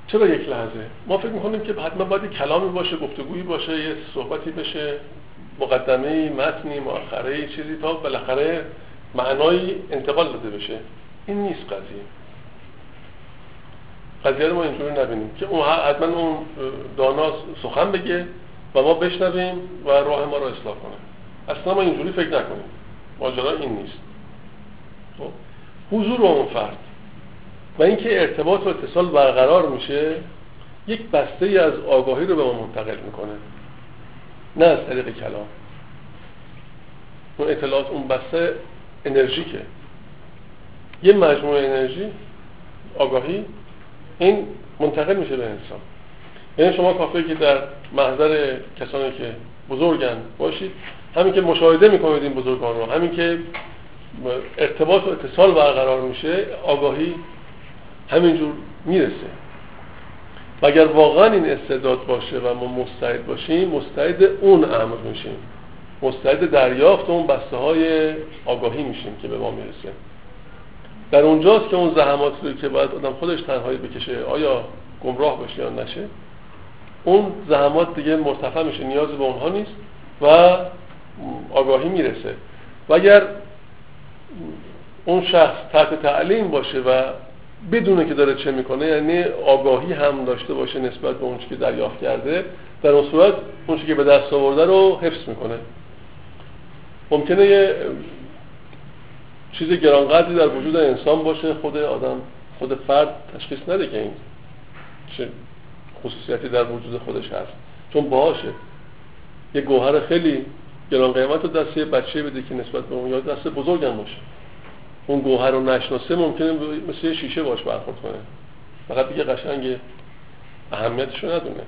چرا یک لحظه؟ ما فکر می‌کنیم که حتما باید کلامی باشه گفتگویی باشه یه صحبتی بشه مقدمه متنی مؤخره چیزی تا بالاخره معنای انتقال داده بشه. این نیست قضیه. قضیه رو ما اینجوری نبینیم. که اون حتما اون دانا سخن بگه و ما بشنویم و راه ما رو اصلاح کنه. اصلا ما اینجوری فکر نکنیم. ماجرا این نیست. خب؟ حضور اون فرد و اینکه ارتباط و اتصال برقرار میشه یک بسته ای از آگاهی رو به ما منتقل می‌کنه. نه از طریق کلام. اون اطلاعات اون بسته انرژیکه. یه مجموعه انرژی آگاهی این منتقل میشه به انسان. یعنی شما کافه که در محضر کسانی که بزرگن باشید همین که مشاهده می‌کنید این بزرگان رو همین که ارتباط و اتصال برقرار میشه آگاهی همینجور می‌رسه. و اگر واقعا این استعداد باشه و ما مستعد باشیم مستعد اون امر میشیم. مستعد دریافت اون بسته های آگاهی میشیم که به ما می‌رسه. در اونجاست که اون زحمات رو که باید آدم خودش تنهایی بکشه آیا گمراه باشه یا نشه اون زحمات دیگه مرتفع میشه نیاز به اونها نیست و آگاهی می‌رسه. و اگر اون شخص تحت تعلیم باشه و بدونه که داره چه می‌کنه یعنی آگاهی هم داشته باشه نسبت به اون که دریافت کرده در اون صورت اون که به دست آورده رو حفظ می‌کنه. ممکنه یه چیز گرانقدری در وجود انسان باشه خود آدم خود فرد تشخیص نده که این چه خصوصیتی در وجود خودش هست. چون باشه. یه گوهر خیلی گران قیمت رو دست یه بچه بده که نسبت به اون یا دست بزرگم باشه. اون گوهر رو نشناسه ممکنه مثل یه شیشه باش برخورد کنه. فقط دیگه قشنگ اهمیتش رو ندونه.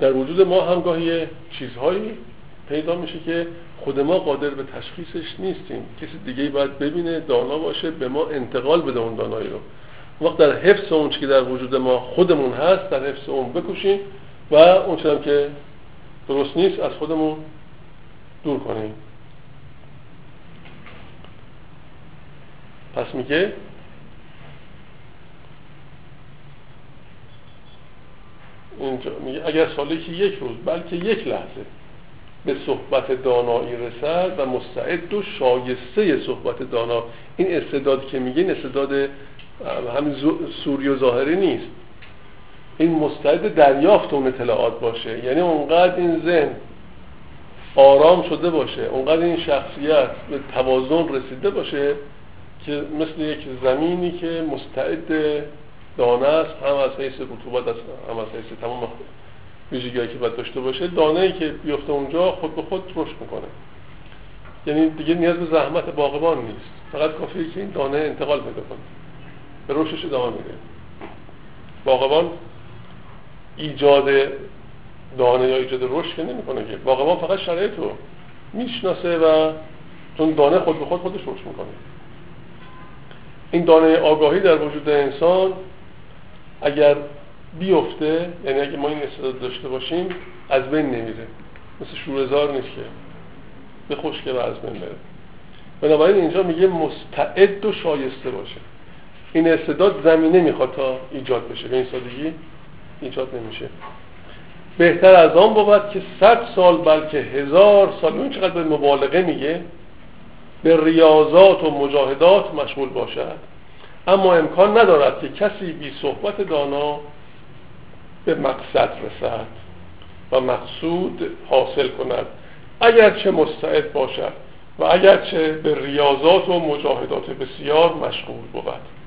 در وجود ما هم گاهی چیزهایی پیدا میشه که خود ما قادر به تشخیصش نیستیم. کسی دیگه باید ببینه دانا باشه به ما انتقال بده اون دانایی رو. وقت در حفظ اون که در وجود ما خودمون هست در حفظ اون بکشیم و اون که درست نیست از خودمون دور کنیم. پس میگه اینجا میگه اگر سالی که یک روز بلکه یک لحظه به صحبت دانایی رسد و مستعد و شایسته صحبت دانا. این استعداد که میگه این استعداد همین سوری و ظاهری نیست. این مستعد دریافت اون اطلاعات باشه. یعنی اونقدر این ذهن آرام شده باشه اونقدر این شخصیت به توازن رسیده باشه که مثل یک زمینی که مستعد دانه است هم از حیث رطوبت هم از حیث تمام ویژگیهایی که باید داشته باشه دانه ای که بیفته اونجا خود به خود رشد می‌کنه. یعنی دیگه نیاز به زحمت باغبان نیست. فقط کافیه که این دانه انتقال پیدا کنه. به رشدش ادامه میده. باغبان ایجاد دانه یا ایجاد رشد که نمی‌کنه که. باغبان فقط شرایط رو می‌شناسه و چون دانه خود به خود خودش رشد می‌کنه. این دانه آگاهی در وجود انسان اگر بیفته یعنی اگه ما این استعداد داشته باشیم از بین نمیره. مثل شورزار نیست که به خشکه و از بین بره. بنابراین اینجا میگه مستعد و شایسته باشه. این استعداد زمینه می‌خواد تا ایجاد بشه. به این سادگی ایجاد نمیشه. بهتر از آن بود که صد سال بلکه هزار سال اون چقدر به مبالغه میگه به ریاضات و مجاهدات مشغول باشد. اما امکان ندارد که کسی بی صحبت دانا به مقصد رسد و مقصود حاصل کند. اگرچه مستعد باشد و اگرچه به ریاضات و مجاهدات بسیار مشغول بود.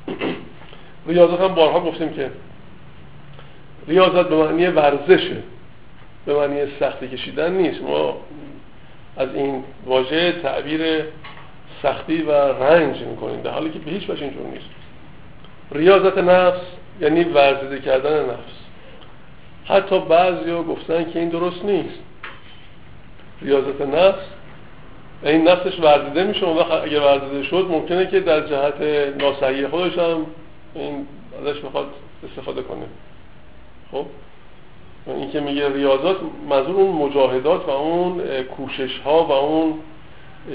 ریاضات هم بارها گفتیم که ریاضت به معنی ورزشه به معنی سختی کشیدن نیست. ما از این واژه تعبیر سختی و رنج می‌کنیم در حالی که به هیچ وجه اینجور نیست. ریاضت نفس یعنی ورزیده کردن نفس. حتی بعضی ها گفتن که این درست نیست. ریاضت نفس. این نفسش ورزیده میشه اون وقت اگه ورزیده شد ممکنه که در جهت ناسعی خودش هم این ازش می‌خواد استفاده کنه. خب؟ این که میگه ریاضات منظور اون مجاهدات و اون کوشش ها و اون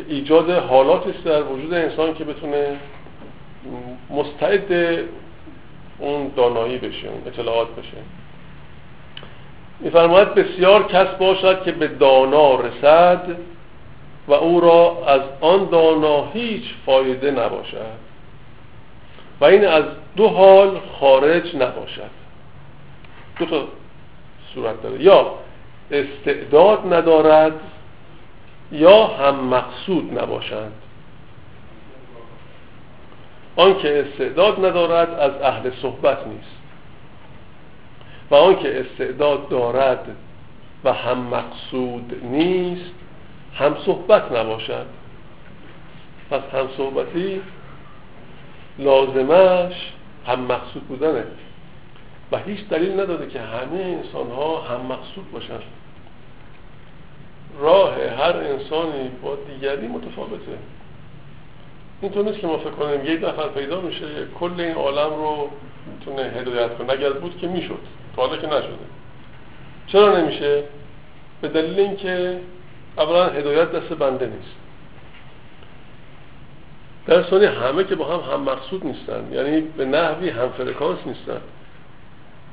ایجاد حالات است در وجود انسان که بتونه مستعد اون دانایی بشه اون اطلاعات بشه. میفرماید بسیار کس باشد که به دانا رسد و او را از آن دانا هیچ فایده نباشد و این از دو حال خارج نباشد. دو تا صورت داره. یا استعداد ندارد یا هم مقصود نباشند. آنکه استعداد ندارد از اهل صحبت نیست. و آنکه استعداد دارد و هم مقصود نیست هم صحبت نباشد. پس هم صحبتی لازمش هم مقصود بودنه. و هیچ دلیل نداده که همه انسان ها هم مقصود باشن. راه هر انسانی با دیگری متفاوته. اینطور نیست که ما فکر کنیم یک نفر پیدا میشه کل این عالم رو می‌تونه هدایت کنه. اگر بود که می‌شد. تا که نشده. چرا نمیشه؟ به دلیل اینکه اولا هدایت دست بنده نیست. در ثانی همه که با هم هم مقصود نیستن. یعنی به نحوی هم فرکانس نیستن.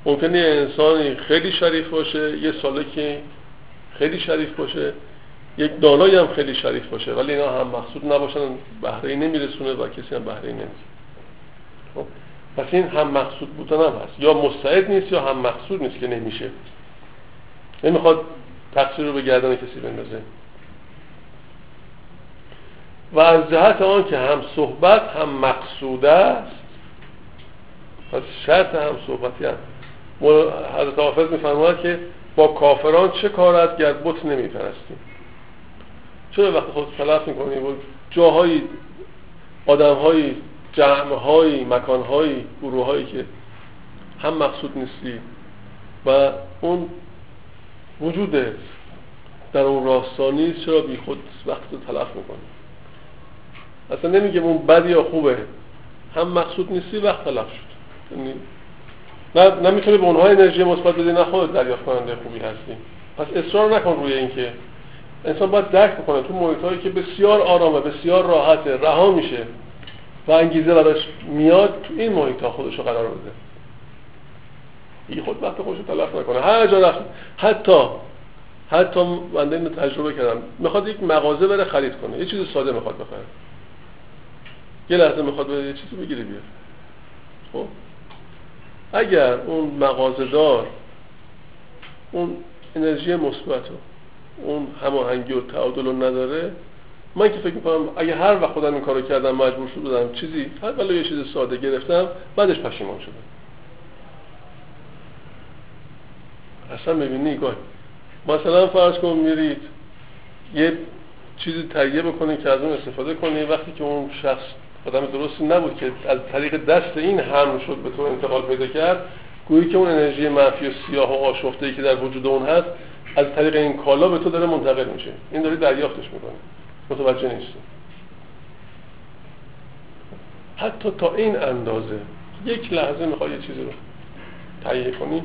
ممکنه یه انسانی خیلی شریف باشه یه که خیلی شریف باشه یک دانایی هم خیلی شریف باشه ولی اینا هم مقصود نباشن بهره نمیرسونه و کسی هم بهره نمیرسونه خب؟ پس این هم مقصود بودن هم هست یا مستعد نیست یا هم مقصود نیست که نمیشه. نمی‌خواد تقصیر رو به گردن کسی بندازه. و از جهت آن که هم صحبت هم مقصود است پس شرط هم صحبتی هم. حضرت حافظ میفرماید که با کافران چه کارت گر بت نمیپرستیم. چرا وقتی خود تلف می‌کنی؟ و جاهایی آدمهایی جمعهایی مکانهایی گروههایی که هم مقصود نیستی و اون وجود در اون راستا نیست چرا بی خود وقت رو تلف می‌کنی اصلا نمیگه اون بد یا خوبه. هم مقصود نیستی وقت تلف شد. یعنی نه نمی‌تونی به اونها انرژی مثبت بدی نه خودت دریافت کننده خوبی هستی. پس اصرار نکن روی اینکه انسان باید درک بکنه تو محیط هایی که بسیار آرامه بسیار راحته رها میشه. و انگیزه براش میاد تو این محیط ها خودش رو قرار بده. این خود وقت خودش رو تلف نکنه. هر جا رفت حتی حتی بنده اینو تجربه کردم. می‌خواد یک مغازه بره خرید کنه. یه چیز ساده می‌خواد بخره. یه لحظه می‌خواد بره یه چیزی بگیره بیاره. خب؟ اگر اون مغازه دار اون انرژی مثبت اون هماهنگی و تعادل نداره من که فکر می‌کنم اگه هر وقت خودم این کارو کردم مجبور شدم چیزی هر بلا یه چیز ساده گرفتم بعدش پشیمان شدم. اصلا ببینی گاهی مثلا فرض کن میرید یه چیزی تهیه بکنید که از اون استفاده کنی وقتی که اون شخص آدم درستی نبود که از طریق دست این هم شد به تو انتقال پیدا کرد گویی که اون انرژی منفی و سیاه و آشفته ای که در وجود اون هست از طریق این کالا به تو داره منتقل میشه. این داری دریافتش می‌کنه متوجه نیستی حتی تا این اندازه یک لحظه می‌خوای یه چیزی رو تهیه کنی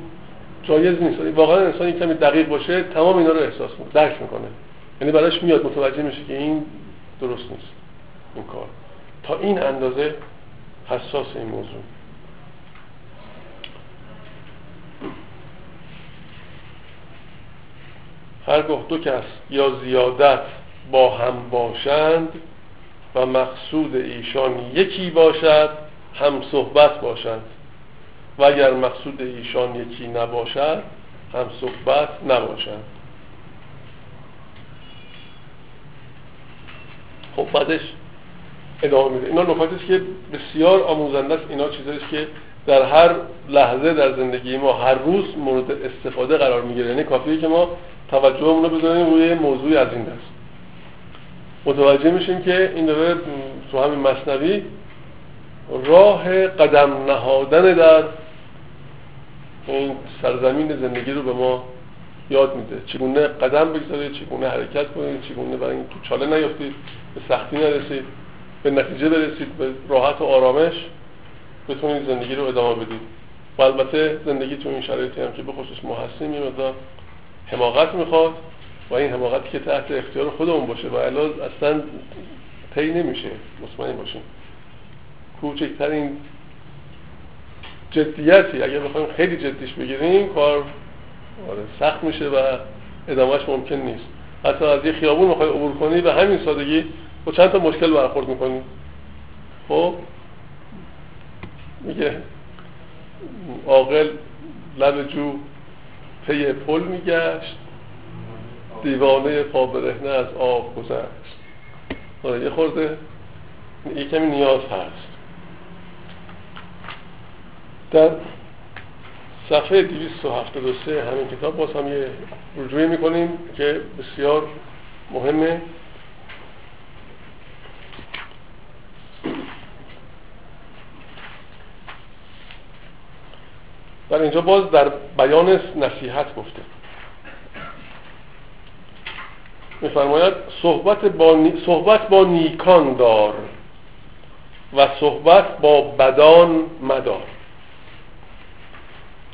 جایز نیست. واقعا انسانی کمی دقیق باشه تمام اینا رو احساس می‌کنه درک می‌کنه. یعنی براش میاد متوجه میشه که این درست نیست این کار. تا این اندازه حساس این موضوع. هرگاه دو کس یا زیادت با هم باشند و مقصود ایشان یکی باشد هم صحبت باشند. و اگر مقصود ایشان یکی نباشد هم صحبت نباشند. خب بعدش ادامه میده. اینا نکاتی است که بسیار آموزنده است. اینا چیزایی که در هر لحظه در زندگی ما هر روز مورد استفاده قرار می‌گیره. یعنی کافیه که ما توجهمون رو بذاریم روی موضوعی از این دست. متوجه میشیم که این داره تو همین مصنوی راه قدم نهادن در این سرزمین زندگی رو به ما یاد میده. چگونه قدم بگذارید چگونه حرکت کنید چگونه برای این تو چاله نیافتید به سختی نرسید به نتیجه برسید به راحت و آرامش بتونید زندگی رو ادامه بدید. و البته زندگی تو این شرایطی هم که به خصوص ما هستیم حماقت می‌خواد. و این حماقتی که تحت اختیار خودمون باشه و علاوه اصلا طی نمیشه. مطمئن باشیم کوچکترین جدیتی اگر بخوایم خیلی جدیش بگیریم کار آره سخت میشه و ادامهش ممکن نیست. حتی از یه خیابون می‌خوای عبور کنی و همین سادگی با چند تا مشکل برخورد می‌کنی. خب؟ میگه عاقل لب جو پی پل میگشت. دیوانه پابرهنه از آب گذشت. آره یه خورده یه کمی نیاز هست. در صفحه 273 همین کتاب باز هم یه رجوعی می‌کنیم که بسیار مهمه. در اینجا باز در بیان نصیحت گفته. میفرماید صحبت با, صحبت با نیکان دار و صحبت با بدان مدار.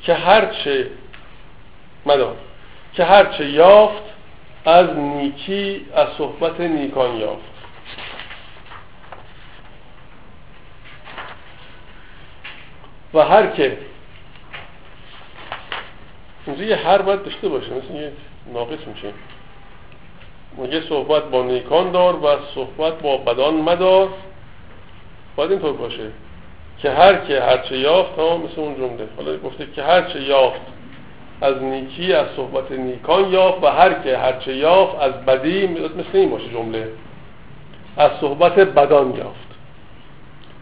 که هرچه مدار. که هرچه یافت از نیکی از صحبت نیکان یافت. و هر که اینجا یه هر باید داشته باشه مثل یه ناقص میشه. میگه صحبت با نیکان دار و صحبت با بدان مدار. باید اینطور باشه که هر که هرچه یافت ها مثل اون جمله. حالا گفته که هرچه یافت از نیکی از صحبت نیکان یافت و هر که هرچه یافت از بدی مثل این باشه جمله. از صحبت بدان یافت.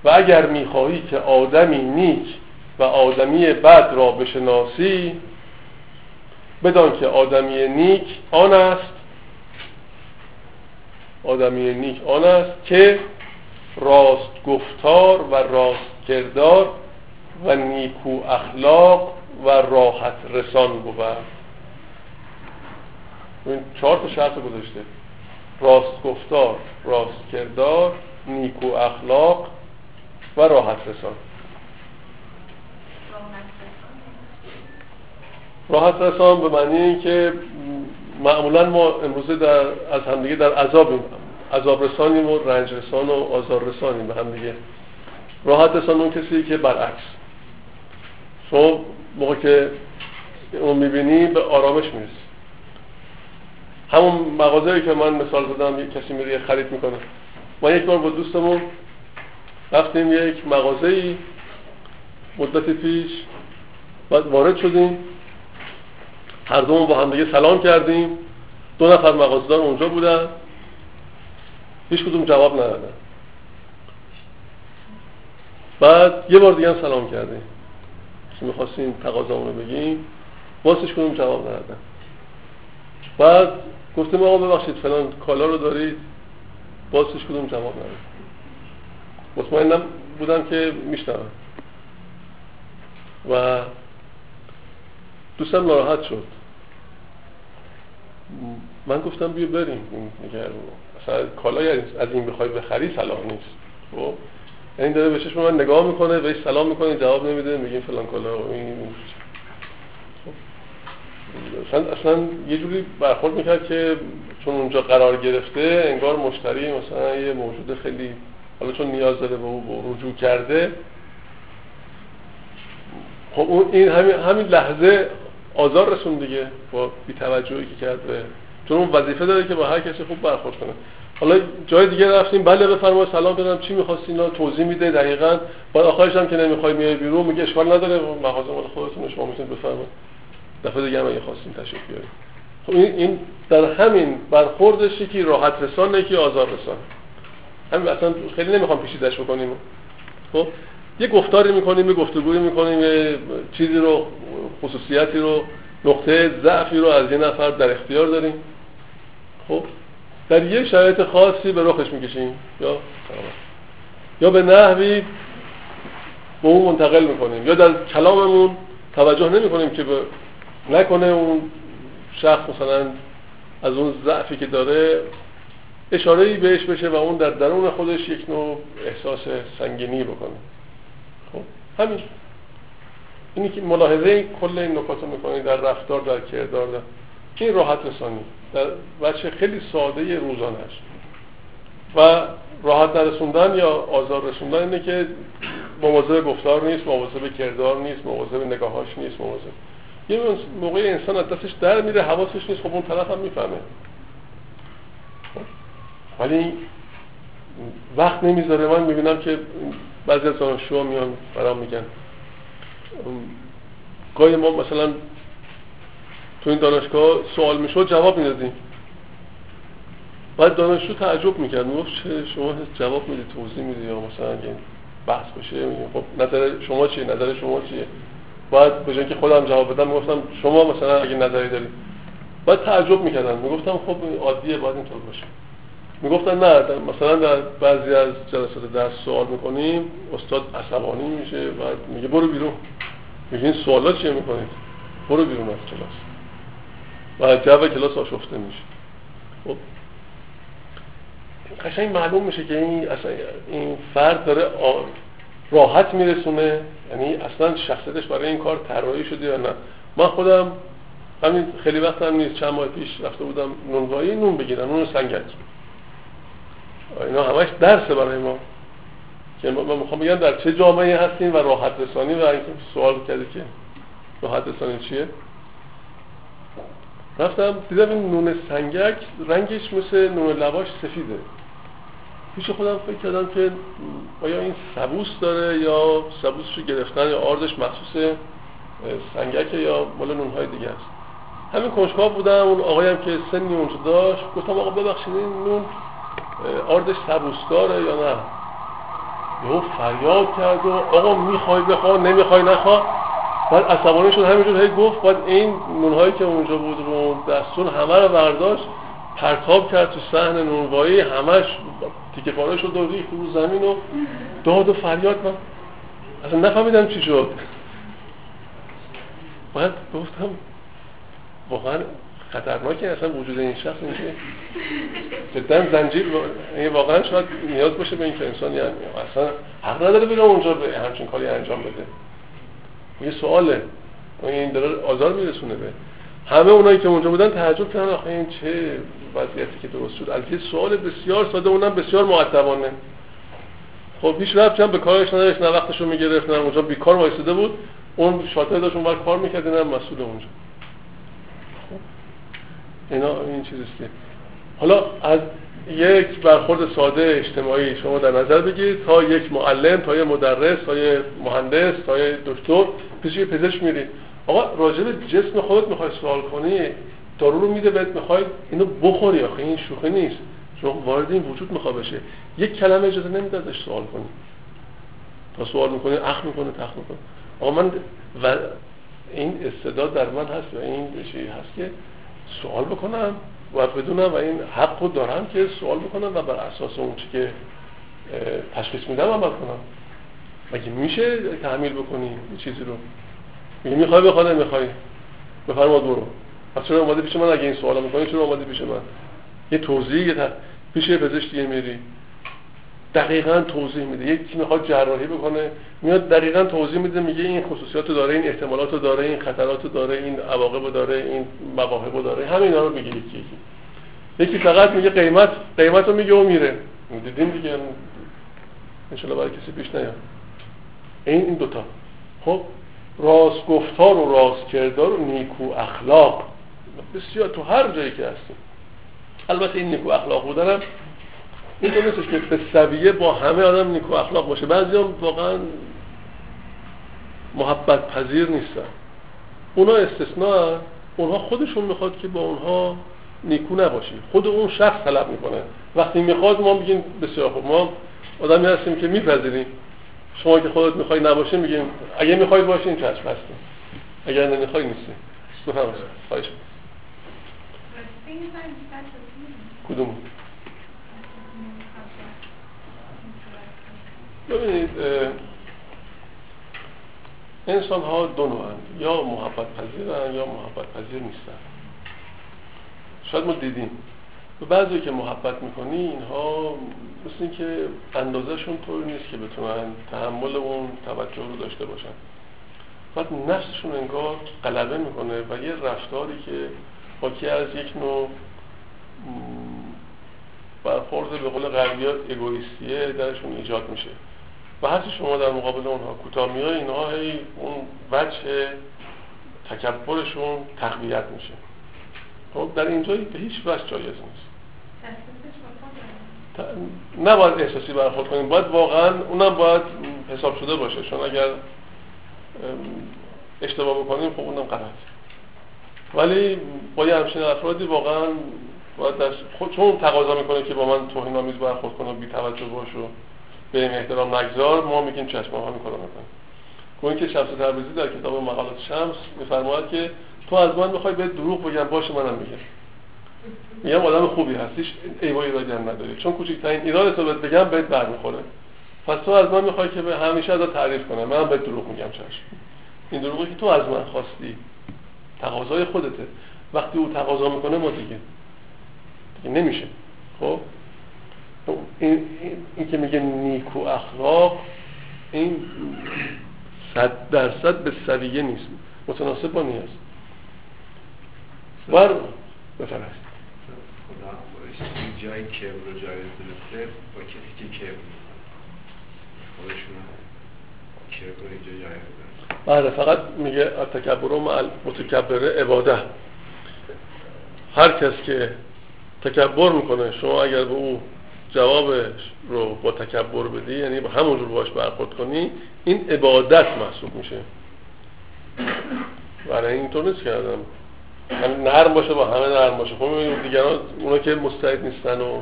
و اگر می‌خواهی که آدمی نیک و آدمی بد را بشناسی بدان که آدمی نیک آن است آدمی نیک آن است که راست گفتار و راست کردار و نیکو اخلاق و راحت رسان بود. این چهار تا شرط گذاشته. راست گفتار راست کردار نیکو اخلاق و راحت رسان. راحت رسان به معنی این که معمولا ما امروزه در از همدیگه در عذابیم عذاب رسانیم و رنج رسان و آزار رسانیم به همدیگه. راحت رسان اون کسی که برعکس. شما موقع که اون می‌بینی به آرامش می‌رسی. همون مغازه‌ای که من مثال زدم یک کسی میره خرید می‌کنه. ما یک بار با دوستمون رفتیم یک مغازه‌ای. مدت پیش وارد شدیم. هر دومون با هم دیگه سلام کردیم. دو نفر مغازدار اونجا بودن. هیچ کدوم جواب ندادن. بعد یه بار دیگه هم سلام کردیم. که می‌خواستیم تقاضامون رو بگیم واسش کدوم جواب ندادن. بعد گفتیم آقا ببخشید فلان کالا رو دارید. واسش کدوم جواب ندادن. مطمئنم بودم که میشنم و دوستم ناراحت شد. من گفتم بیا بریم. اگر مثلا کالای از این بخوای بخری صلاح نیست. خب؟ یعنی داره به چشم من نگاه می‌کنه بهش سلام می‌کنه جواب نمیده میگه فلان کالا این اصلا, اصلا یه جوری برخورد می‌کرد که چون اونجا قرار گرفته انگار مشتری مثلا یه موجود خیلی حالا چون نیاز داره به او رجوع کرده خب اون این همین, همین لحظه آزار رسون دیگه با بیتوجهی که کرد به چون اون وظیفه داره که با هر کسی خوب برخورد کنه. حالا جای دیگه رفتیم بله بفرمایید سلام بدم چی می‌خواستین اینا؟ توضیح میده دقیقاً. بعد آخرش هم که نمی‌خوای میای بیرون میگه اشکال نداره مغازه مال خودتون شما می‌تونید بفرمایید. دفعه دیگه هم اگه خواستین تشریف بیارید. خب این, این در همین برخوردش یکی راحت رسان یکی آزار رسان همین اصلا خیلی نمی‌خوام پیچیدش بکنیم. خب؟ یه گفتاری می‌کنیم یه گفتگویی می‌کنیم یه چیزی رو خصوصیتی رو نقطه ضعفی رو از یه نفر در اختیار داریم. خب در یه شرایط خاصی به رخش می‌کشیم. یا یا به نحوی به اون منتقل می‌کنیم. یا در کلاممون توجه نمی کنیم که به نکنه اون شخص مثلا از اون ضعفی که داره اشاره بهش بشه و اون در درون خودش یک نوع احساس سنگینی بکنه. همین. اینی که ملاحظه کل این نکات رو می‌کنید در رفتار در کردار در این راحت رسانی. در بچه خیلی ساده روزانش و راحت نرسوندن یا آزار رسوندن اینه که مواظب گفتار نیست مواظب کردار نیست مواظب نگاهاش نیست مواظب یه موقع انسان از دستش در میره حواسش نیست خب اون طرف هم می‌فهمه. ولی وقت نمی‌ذاره. من می‌بینم که بعضی از دانشجوها میان برام میگن. گاهی ما مثلا تو این دانشگاه سوال می‌شد جواب می‌دادیم. بعد دانشجو تعجب می‌کرد. می‌گفت چه شما جواب می‌دید توضیح می‌دید یا مثلا اگه بحث بشه؟ خب نظر شما چیه؟ نظر شما چیه؟ بعد به که خودم جواب بدم می‌گفتم شما مثلا اگه نظری دارید بعد تعجب می‌کردن می‌گفتم خب عادیه باید اینطور باشه. می‌گفتن نه مثلا در بعضی از جلسات درس سوال می‌کنیم استاد عصبانی میشه بعد میگه برو بیرون. میگه این سوالا چیه می‌کنید؟ برو بیرون از کلاس. و جو کلاس آشفته میشه. خب. قشنگ معلوم میشه که این اصلا این فرد داره راحت میرسونه. یعنی اصلا شخصیتش برای این کار طراحی شده یا نه. من خودم همین خیلی وقت هم نیست. چند ماه پیش رفته بودم نونوایی نون بگیرم نون سنگک. اینا همش درسه برای ما. که من می‌خوام بگم در چه جامعه هستیم و راحت رسانی و اینکه سوال کرده که راحت رسانی چیه؟ رفتم دیدم این نون سنگک رنگش مثل نون لواش سفیده. پیش خودم فکر کردم که آیا این سبوس داره یا سبوسش رو گرفتن یا آردش مخصوص سنگک یا مال نونهای دیگه است. همین کنشکاب بودم اون آقایم که سنی اونجا داشت گفتم آقا ببخشید این نون آردش سبوس داره یا نه؟ یهو فریاد کرد و آقا می‌خوای بخوا نمی‌خوای نخوا؟ بعد عصبانی شد همینجور هی گفت بعد این نونهایی که اونجا بود رو دستون همه رو برداشت پرتاب کرد تو صحن نونوایی همش تیکه پاره شد و ریخت رو زمین و داد و فریاد من. اصلا نفهمیدم چی شد. بعد گفتم واقعا خطرناکه اصلا وجود این شخص اینکه جدا زنجیر واقعا شاید نیاز باشه به اینکه انسان یعنی اصلا حق نداره بره اونجا به همچین کاری انجام بده. یه سواله. این داره آزار میرسونه به همه اونایی که اونجا بودن تعجب کردن. آخه این چه وضعیتی که درست شد. از یه سوال بسیار ساده اونم بسیار معتبانه خب هیچ ربطی هم به کارش نداشت. نه وقتشو می‌گرفت نه اونجا بیکار وایساده بود. اون شاطر داشت اون کار می‌کرد نه مسئول اونجا. اینا این چیزیست که. حالا از یک برخورد ساده اجتماعی شما در نظر بگیرید تا یک معلم تا یک مدرس تا یک مهندس تا یک دکتر پیش یه پزشک میری آقا راجع به جسم خودت می‌خوای سوال کنی دارو رو میده بهت می‌خوای اینو بخوری. آخه این شوخی نیست. شما وارد این وجود می‌خواد بشه. یک کلمه اجازه نمیده ازش سوال کنی. تا سوال می‌کنه اخ می‌کنه تخ می‌کنه. آقا من و این استعداد در من هست و این چی هست که سوال بکنم و بدونم و این حق رو دارم که سوال بکنم و بر اساس اون چی که تشخیص میدم عمل کنم. مگه میشه تحمیل بکنی این چیزی رو؟ میگه می‌خوای بخواه نمی‌خوای بفرماد برو. پس چرا اومده پیش من؟ اگه این سوالا می‌کنی چرا اومده پیش من؟ یه توضیح یه پیش پزشک دیگه میری. دقیقا توضیح میده. یکی می‌خواد جراحی بکنه میاد دقیقا توضیح میده میگه این خصوصیات داره این احتمالات داره این خطرات داره این عواقب داره این مواهب داره. همینا رو میگه یکی یکی. یکی فقط میگه قیمت قیمت رو میگه و میره. دیدیم دیگه؟ انشالله برای کسی پیش نیاد. این این دوتا. خب راست گفتار و راست کردار و نیکو اخلاق. بسیار تو هر جایی که هستیم. البته این نیکو اخلاق بودنم این نیستش که به سویه با همه آدم نیکو اخلاق باشه. بعضی هم واقعا محبت پذیر نیستن. اونا استثناء اونها خودشون می‌خواد که با اونها نیکو نباشی. خود اون شخص طلب می‌کنه. وقتی می‌خواد ما میگیم بسیار خوب. ما آدمی هستیم که میپذیریم. شما که خودت می‌خوای نباشه میگیم اگه می‌خوای باشین چشم هستیم اگر نمی‌خوای نیستی. بفرمایید. خواهش کدوم ببینید انسان ها دو یا محبت پذیرن یا محبت پذیر نیستن شاید ما دیدیم. به بعضی که محبت می‌کنی اینها مثل این که اندازهشون طوری نیست که بتونن تحمل اون توجه رو داشته باشن. بعد نفسشون انگار غلبه می‌کنه و یه رفتاری که باکی از یک نوع برخورد به قول غربی اگویستیه درشون ایجاد میشه. و هرچی شما در مقابل اونها کوتاه میای اینها هی اون وجه تکبرشون تقویت میشه. خب در اینجا به هیچ وجه جایز نیست. نباید احساسی برخورد کنیم. باید واقعا اونم باید حساب شده باشه. چون اگر اشتباه بکنیم خب اونم غلط. ولی با یه همچین افرادی واقعا باید در خود چون تقاضا می‌کنه که با من توهین آمیز برخورد کنه بی توجه باش و به این احترام نگذار ما میگیم چشم ها می‌کنم می‌کنم اون که شمس تبریزی در کتاب مقالات شمس میفرماید که تو از من می‌خوای به دروغ بگم باشه منم میگم. میگم آدم خوبی هستیش ایوای ایرادی هم نداری. چون کوچکترین ایراد تو بگم بهت برمیخوره. پس تو از من می‌خوای که به همیشه ازت تعریف کنم. من به دروغ میگم چشم. این دروغی که تو از من خواستی. تقاضای خودته. وقتی او تقاضا می‌کنه ما دیگه. دیگه نمیشه. خب؟ این, این, که میگه نیکو اخلاق این صد درصد به سویه نیست. متناسب با نیاز بر بفرست جای کبر و جای درسته با کسی که کبر خودشون کبر اینجا جای بله فقط میگه تکبر مع متکبره عباده. هر کس که تکبر می‌کنه شما اگر به او جوابش رو با تکبر بدی یعنی با همونجور باش برخورد کنی این عبادت محسوب میشه. برای اینطور نیست کردم نرم باشه با همه نرم باشه. خب می‌بینیم دیگران اونا که مستعد نیستن و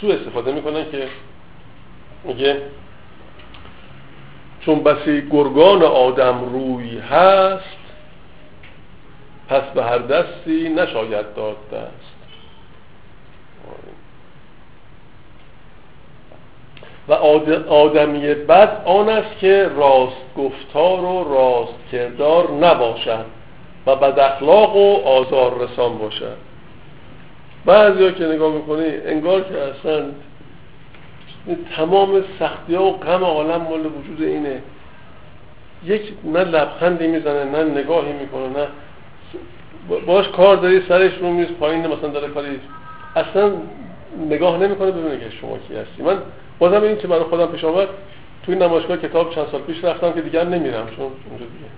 سو استفاده می‌کنن که میگه چون بسی گرگان آدم روی هست پس به هر دستی نشاید داد دست. و آدمی بد آن است که راست گفتار و راست کردار نباشد و بد اخلاق و آزار رسان باشد. بعضی ها که نگاه می‌کنی انگار که اصلا تمام سختی ها و غم عالم مال وجود اینه. یک نه لبخندی می‌زنه نه نگاهی می‌کنه نه باش کار داری سرش رو میز پایین مثلا داره کاری اصلا نگاه نمی‌کنه ببینه که شما کی هستی. من بازم این که برای خودم پیش آمد توی نمایشگاه کتاب چند سال پیش رفتم که دیگر نمیرم چون اونجا دیگه.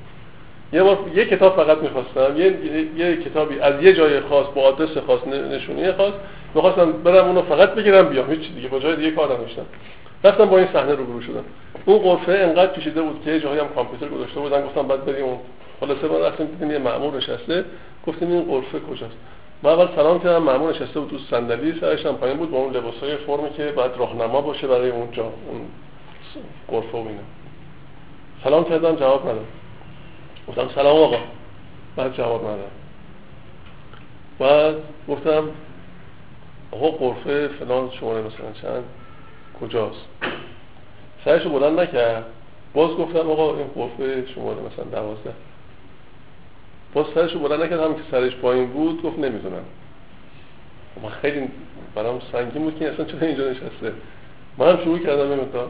یه بار یه کتاب فقط می‌خواستم یه, یه کتابی از یه جای خاص با آدرس خاص نشونی خاص می‌خواستم برم اونو فقط بگیرم بیام هیچ دیگه با جای دیگه کار نداشتم. رفتم با این صحنه روبرو شدم. اون قرفه انقدر پیچیده بود که جایی هم کامپیوتر گذاشته بودن گفتم بعد بریم اون خلاصه ما رفتیم دیدیم یه مأمور نشسته گفتیم این قرفه کجاست؟ ما اول سلام کردم. مأمور نشسته بود تو صندلی سرش هم پایین بود با اون لباسای فرمی که بعد راهنما باشه برای اونجا اون قرفه و اینا. سلام کردم جواب نداد. گفتم سلام آقا. بعد جواب نداد. بعد گفتم آقا قرفه فلان شماره مثلا چند؟ کجاست؟ سرشو بلند نکرد. باز گفتم آقا این قرفه شماره مثلا دوازده. باز سرشو بلند نکرد هم که سرش پایین بود گفت نمی‌دونم. من خیلی برام سنگین بود که اصلا چرا اینجا نشسته. من هم شروع کردم نمی‌دونم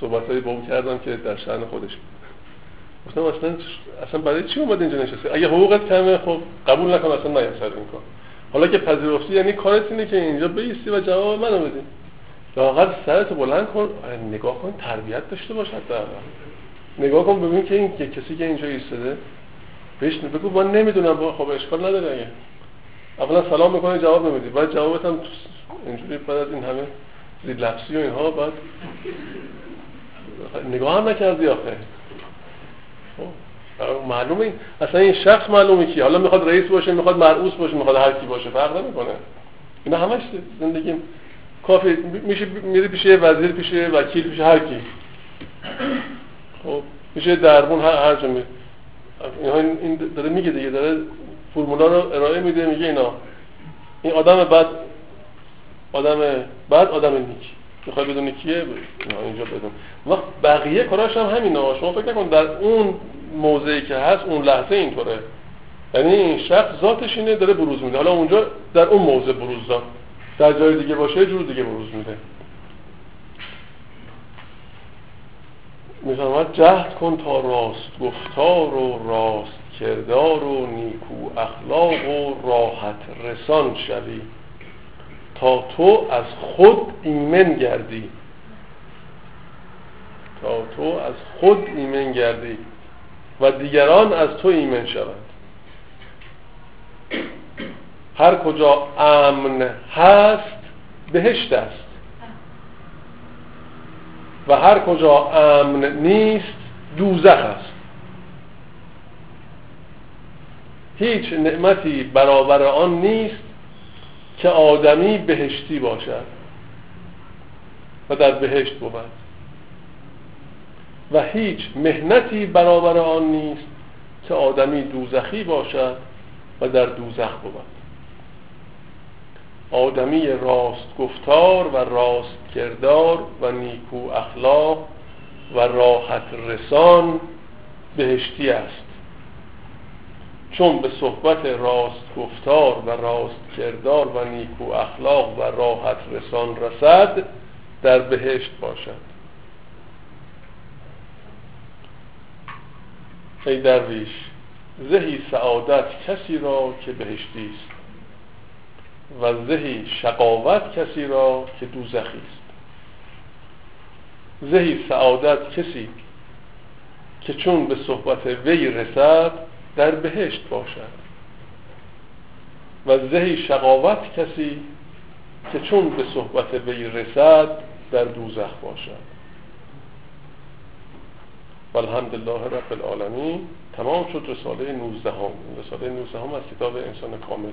صحبت های با کردم که در شأن خودش گفتم اصلا اصلا برای چی اومد اینجا نشسته؟ اگه حقوقت کمه خب قبول نکن اصلا نیا سر این کار. حالا که پذیرفتی یعنی کارت اینه که اینجا بیستی و جواب منو بدی. لاغر سرت بلند کن نگاه کن تربیت داشته باش حتی نگاه کن ببین که این که کسی که اینجا ایستاده بهش بگو من نمی‌دونم با خب اشکال نداره اگه. اولا سلام می‌کنه جواب نمیدی. بعد جوابت هم اینجوری بعد از این همه زیر لفظی و اینها بعد نگاه هم نکردی آخه. خب، معلومه اصلا این شخص معلومه کی حالا می‌خواد رئیس باشه می‌خواد مرعوس باشه می‌خواد هر کی باشه فرق نمی‌کنه. اینا همش زندگی کافی میشه میره پیش وزیر پیش وکیل پیش هر کی. خب میشه دربون هر هر جا این داره میگه دیگه داره فرمولا رو ارائه میده میگه اینا. این آدم بعد آدم بعد آدم نیک. می‌خوای بدون کیه؟ اینجا بدون. وقت بقیه کاراش هم همینه شما فکر نکن در اون موضعی که هست اون لحظه اینطوره. یعنی این شخص ذاتش اینه داره بروز میده. حالا اونجا در اون موضع بروز داد. در جای دیگه باشه جور دیگه بروز میده. میفرماد جهد کن تا راست گفتار و راست کردار و نیکو اخلاق و راحت رسان شوی. تا تو از خود ایمن گردی. تا تو از خود ایمن گردی و دیگران از تو ایمن شوند. هر کجا امن هست بهشت است. و هر کجا امن نیست دوزخ است. هیچ نعمتی برابر آن نیست که آدمی بهشتی باشد و در بهشت بود. و هیچ مهنتی برابر آن نیست که آدمی دوزخی باشد و در دوزخ بود. آدمی راست گفتار و راست کردار و نیکو اخلاق و راحت رسان بهشتی است. چون به صحبت راست گفتار و راست کردار و نیکو اخلاق و راحت رسان رسد در بهشت باشد. ای درویش زهی سعادت کسی را که بهشتی است؟ و زهی شقاوت کسی را که دوزخی است. زهی سعادت کسی که چون به صحبت وی رسد در بهشت باشد. و زهی شقاوت کسی که چون به صحبت وی رسد در دوزخ باشد. و الحمدلله رب العالمین تمام شد رساله 19 هم رساله 19 هم از کتاب انسان کامل.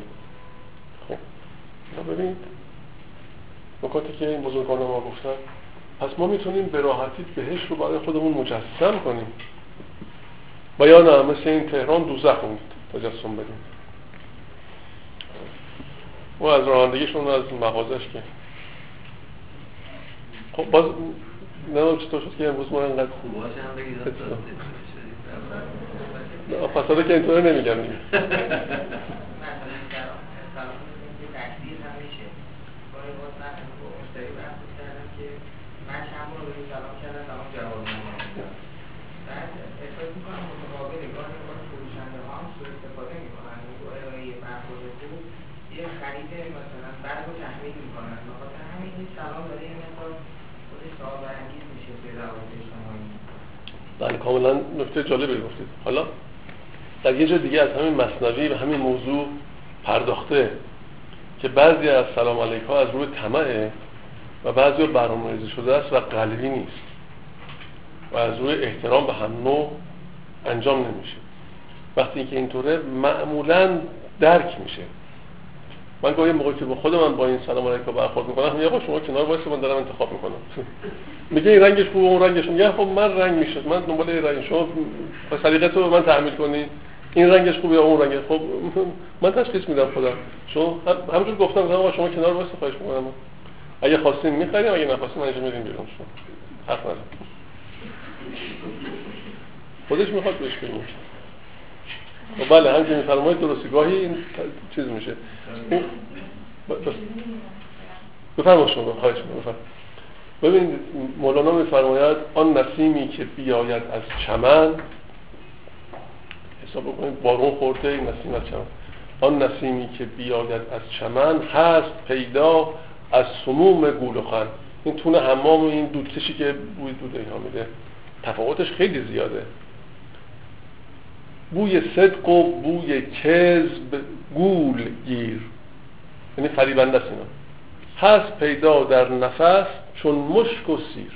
خب. ببینید. نکاتی که این بزرگان ما گفتن. پس ما می‌تونیم به راحتی بهش رو برای خودمون مجسم کنیم. و یا نه مثل این تهران دوزخ اون تجسم بدیم. و از رانندگیشون از مغازش که. خب باز نه چطور شد که امروز ما اینقدر خوب فساده که اینطوره نمیگم. کاملا نکته جالبی گفتید. حالا در یه جا دیگه از همین مصنوی و همین موضوع پرداخته که بعضی از سلام علیک ها از روی طمعه و بعضی برنامه‌ریزی شده است و قلبی نیست و از روی احترام به هم نوع انجام نمیشه. وقتی که اینطوره معمولا درک میشه. من گاهی موقعی که با خود من با این سلام علیکم برخورد می‌کنم میگه آقا شما کنار وایس من دارم انتخاب می‌کنم. میگه این رنگش خوبه اون رنگش میگه خب من رنگ می‌شد من دنبال این رنگ. شما سلیقه تو من تحمیل کنی. این رنگش خوبه یا اون رنگش؟ خب من تشخیص میدم خودم. شما همونجور گفتم آقا شما کنار وایس خواهش می‌کنم. اگه خواستین می‌خریم اگه نخواستین انجام میدیم بیرون. شما. حق ندارم. خودش می‌خواد بهش بگیم و بله همچنین میفرمایید درستی گاهی این چیز میشه. بفرما شما خواهش بفرم ببینید مولانا میفرماید آن نسیمی که بیاید از چمن حساب بکنید بارون خورده این نسیم از چمن. آن نسیمی که بیاید از چمن هست پیدا از سموم گول و خن. این تونه حمام و این دودکشی که بوی دود اینها میده. تفاوتش خیلی زیاده. بوی صدق و بوی کذب گول گیر. یعنی فریبنده است هست پیدا در نفس چون مشک و سیر.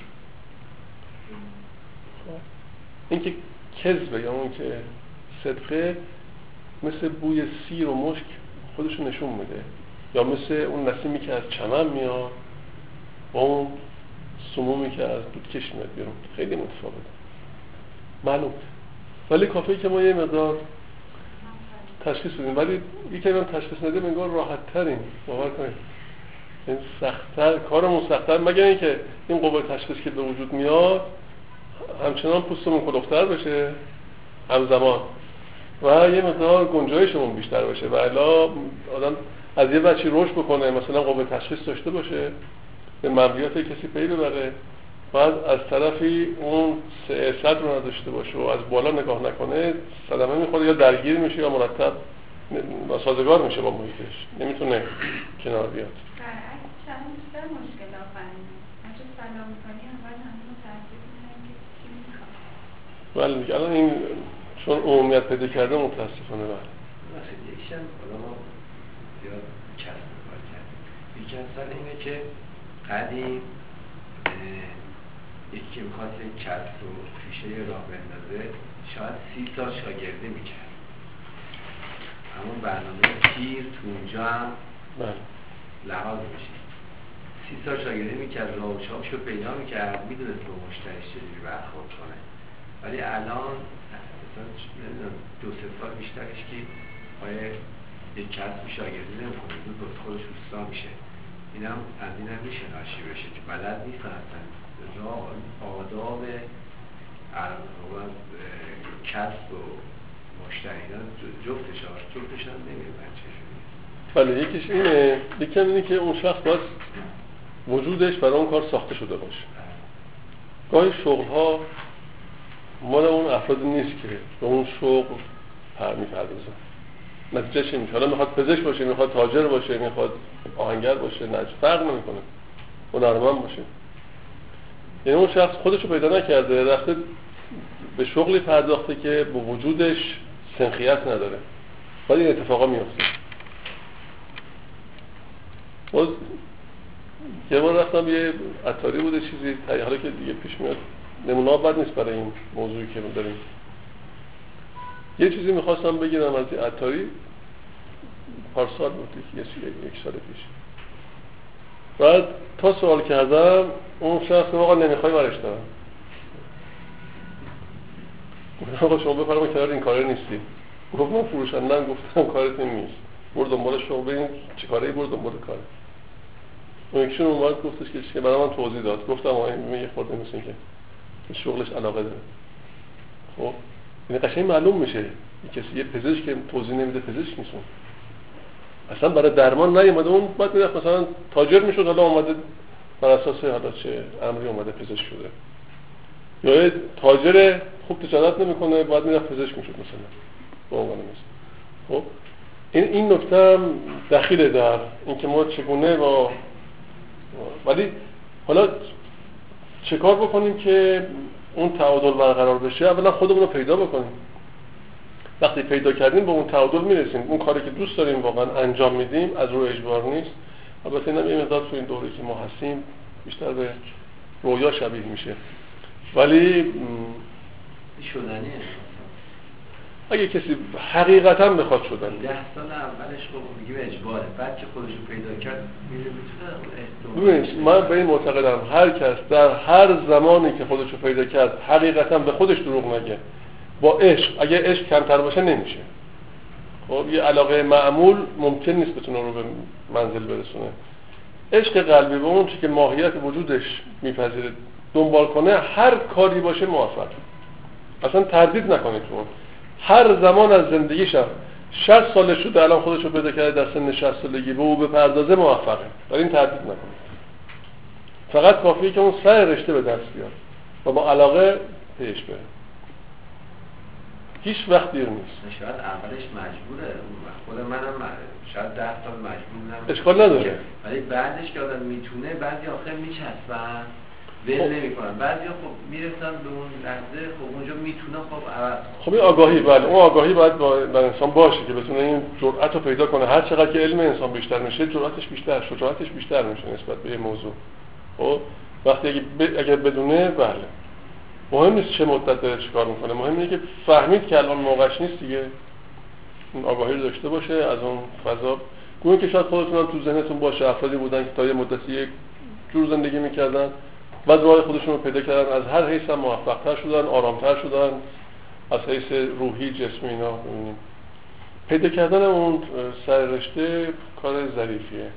این که کذبه یا اون که صدقه مثل بوی سیر و مشک خودشو نشون میده. یا مثل اون نسیمی که از چمن میاد با اون سمومی که از دودکش میاد بیرون. خیلی متفاوته. معلوم. ولی کافه که ما یه مقدار تشخیص بدیم. ولی یکی من تشخیص ندیم انگار راحت ترین باور کنید. این سختتر کارمون سختتر. مگر اینکه این قوه تشخیص که به وجود میاد همچنان پوستمون کلوفتر بشه؟ همزمان. و یه مقدار گنجایشمون بیشتر بشه. و الا آدم از یه بچی روش بکنه مثلا قوه تشخیص داشته باشه به مبیات کسی پی ببره. بعد از طرفی اون صد رو نداشته باشه و از بالا نگاه نکنه صدمه می‌خوره یا درگیر میشه یا مرتب سازگار میشه با محیطش. نمی‌تونه کنار بیاد. بله دیگه الان این چون عمومیت پیدا کرده متاسفانه بله. یکیشم حالا ما زیاد کسب کار کردیم. یکی از اینه که قدیم یکی می‌خواست یک کسب و پیشه راه بندازه شاید سی سال شاگرده می‌کرد. همون برنامه پیر تو اونجا هم بله. لحاظ میشه سی سال شاگرده می‌کرد راه و شو پیدا می‌کرد می‌دونست با مشتریش چجوری برخورد کنه. ولی الان دو سه سال بیشترش که آیا یک کسب شاگردی نمی‌کنه زود خودش روستا میشه. اینم از این هم میشه ناشی بشه که بلد نیست اصلا. آداب کسب و مشتریان جفتش جفتش هم نمی‌دونن بله یکیش اینه یکی اینه که اون شخص باید وجودش برای اون کار ساخته شده باشه. گاهی شغل ها مال اون افراد نیست که به اون شغل پر می‌پردازن. نتیجهش این حالا می‌خواد پزشک باشه می‌خواد تاجر باشه می‌خواد آهنگر باشه نه فرق نمی‌کنه. هنرمند باشه. یعنی اون شخص خودشو پیدا نکرده رفته به شغلی پرداخته که به وجودش سنخیت نداره. ولی این اتفاقا میفته باز یه بار رفتم یه عطاری بوده چیزی حالا که دیگه پیش میاد. نمونه بد نیست برای این موضوعی که داریم. یه چیزی می‌خواستم بگیرم از این عطاری. پارسال بود یک سال پیش. بعد تا سوال کردم اون شخص آقا نمی‌خوای برش دارم. آقا شما بفرما کنار این کاره نیستی. گفت من فروشندم گفتم کارت نیست. برد دنبال شما ببین چه کاری برد دنبال کاره اون یکشون اومد گفتش که برای من توضیح داد. گفتم آقا یه خورده مثل که شغلش علاقه داره. خب؟ این قشنگ معلوم میشه. کسی یه پزشک که توضیح نمیده پزشک نیست اصلا برای درمان نیومده. اون بعد می‌رفت مثلا تاجر می‌شد حالا اومده بر اساس حالا چه امری اومده پزشک شده. یا تاجر خوب تجارت نمی‌کنه بعد می‌رفت پزشک می‌شد مثلا. به عنوان مثلا خب؟ این این نکته هم دخیله در اینکه ما چگونه با ولی حالا چه کار بکنیم که اون تعادل برقرار بشه؟ اولا خودمون رو پیدا بکنیم. وقتی پیدا کردیم به اون تعادل می‌رسیم. اون کاری که دوست داریم واقعا انجام میدیم از روی اجبار نیست. البته اینم یه مقدار تو این دوره که ما هستیم بیشتر به رویا شبیه میشه. ولی شدنیه. اگه کسی حقیقتا بخواد شدن. ده سال اولش خب میگه اجباره. بعد که خودش رو پیدا کرد ببینید من به این معتقدم هر کس در هر زمانی که خودش رو پیدا کرد حقیقتا به خودش دروغ نگه. با عشق اگه عشق کمتر باشه نمیشه. خب یه علاقه معمول ممکن نیست بتونه رو به منزل برسونه. عشق قلبی به اون که ماهیت وجودش میپذیره دنبال کنه هر کاری باشه موفق. اصلا تردید نکنید تو هر زمان از زندگیشم 60 سالش شده الان خودش رو پیدا کرده در سن 60 سالگی به او به پردازه موفقه در این تردید نکنید فقط کافیه که اون سر رشته به دست بیاد و با علاقه پیش بره. هیچ وقت دیر نیست. شاید اولش مجبوره. خود منم شاید ده سال مجبور اشکال نداره. ولی بعدش که آدم می‌تونه بعضی آخر میچسبن. ول خب. نمی‌کنن بعضی خب می‌رسن به اون لحظه خب اونجا می‌تونه خب عوض. خب این آگاهی بله اون آگاهی باید در انسان باشه که بتونه این جرأت رو پیدا کنه. هر چقدر که علم انسان بیشتر میشه جرأتش بیشتر شجاعتش بیشتر میشه نسبت به یه موضوع. خب وقتی اگه, ب... اگر بدونه بله. مهم نیست چه مدت داره چیکار می‌کنه مهم اینه که فهمید که الان موقعش نیست دیگه. اون آگاهی رو داشته باشه از اون فضا. گویا که شاید خودتون تو ذهنتون باشه افرادی بودن که تا یه مدتی یک جور زندگی می‌کردن. بعد راه خودشون رو پیدا کردن از هر حیث هم موفقتر شدن آرامتر شدن از حیث روحی جسمی اینا ببینیم پیدا کردن اون سر رشته کار ظریفیه.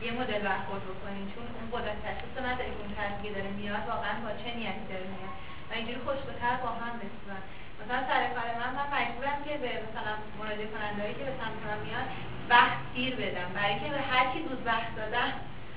که که مدل برخورد بکنی چون اون قدرت تشخیص نداری اون طرفی داره میاد واقعا با چه نیتی داره میاد. و اینجوری خوشبهتر با هم رسیدن مثلا سر کار من من مجبورم که به مثلا مراجعه کنندهایی که به سمت من میاد وقت دیر بدم. برای که به هر کی زود وقت دادم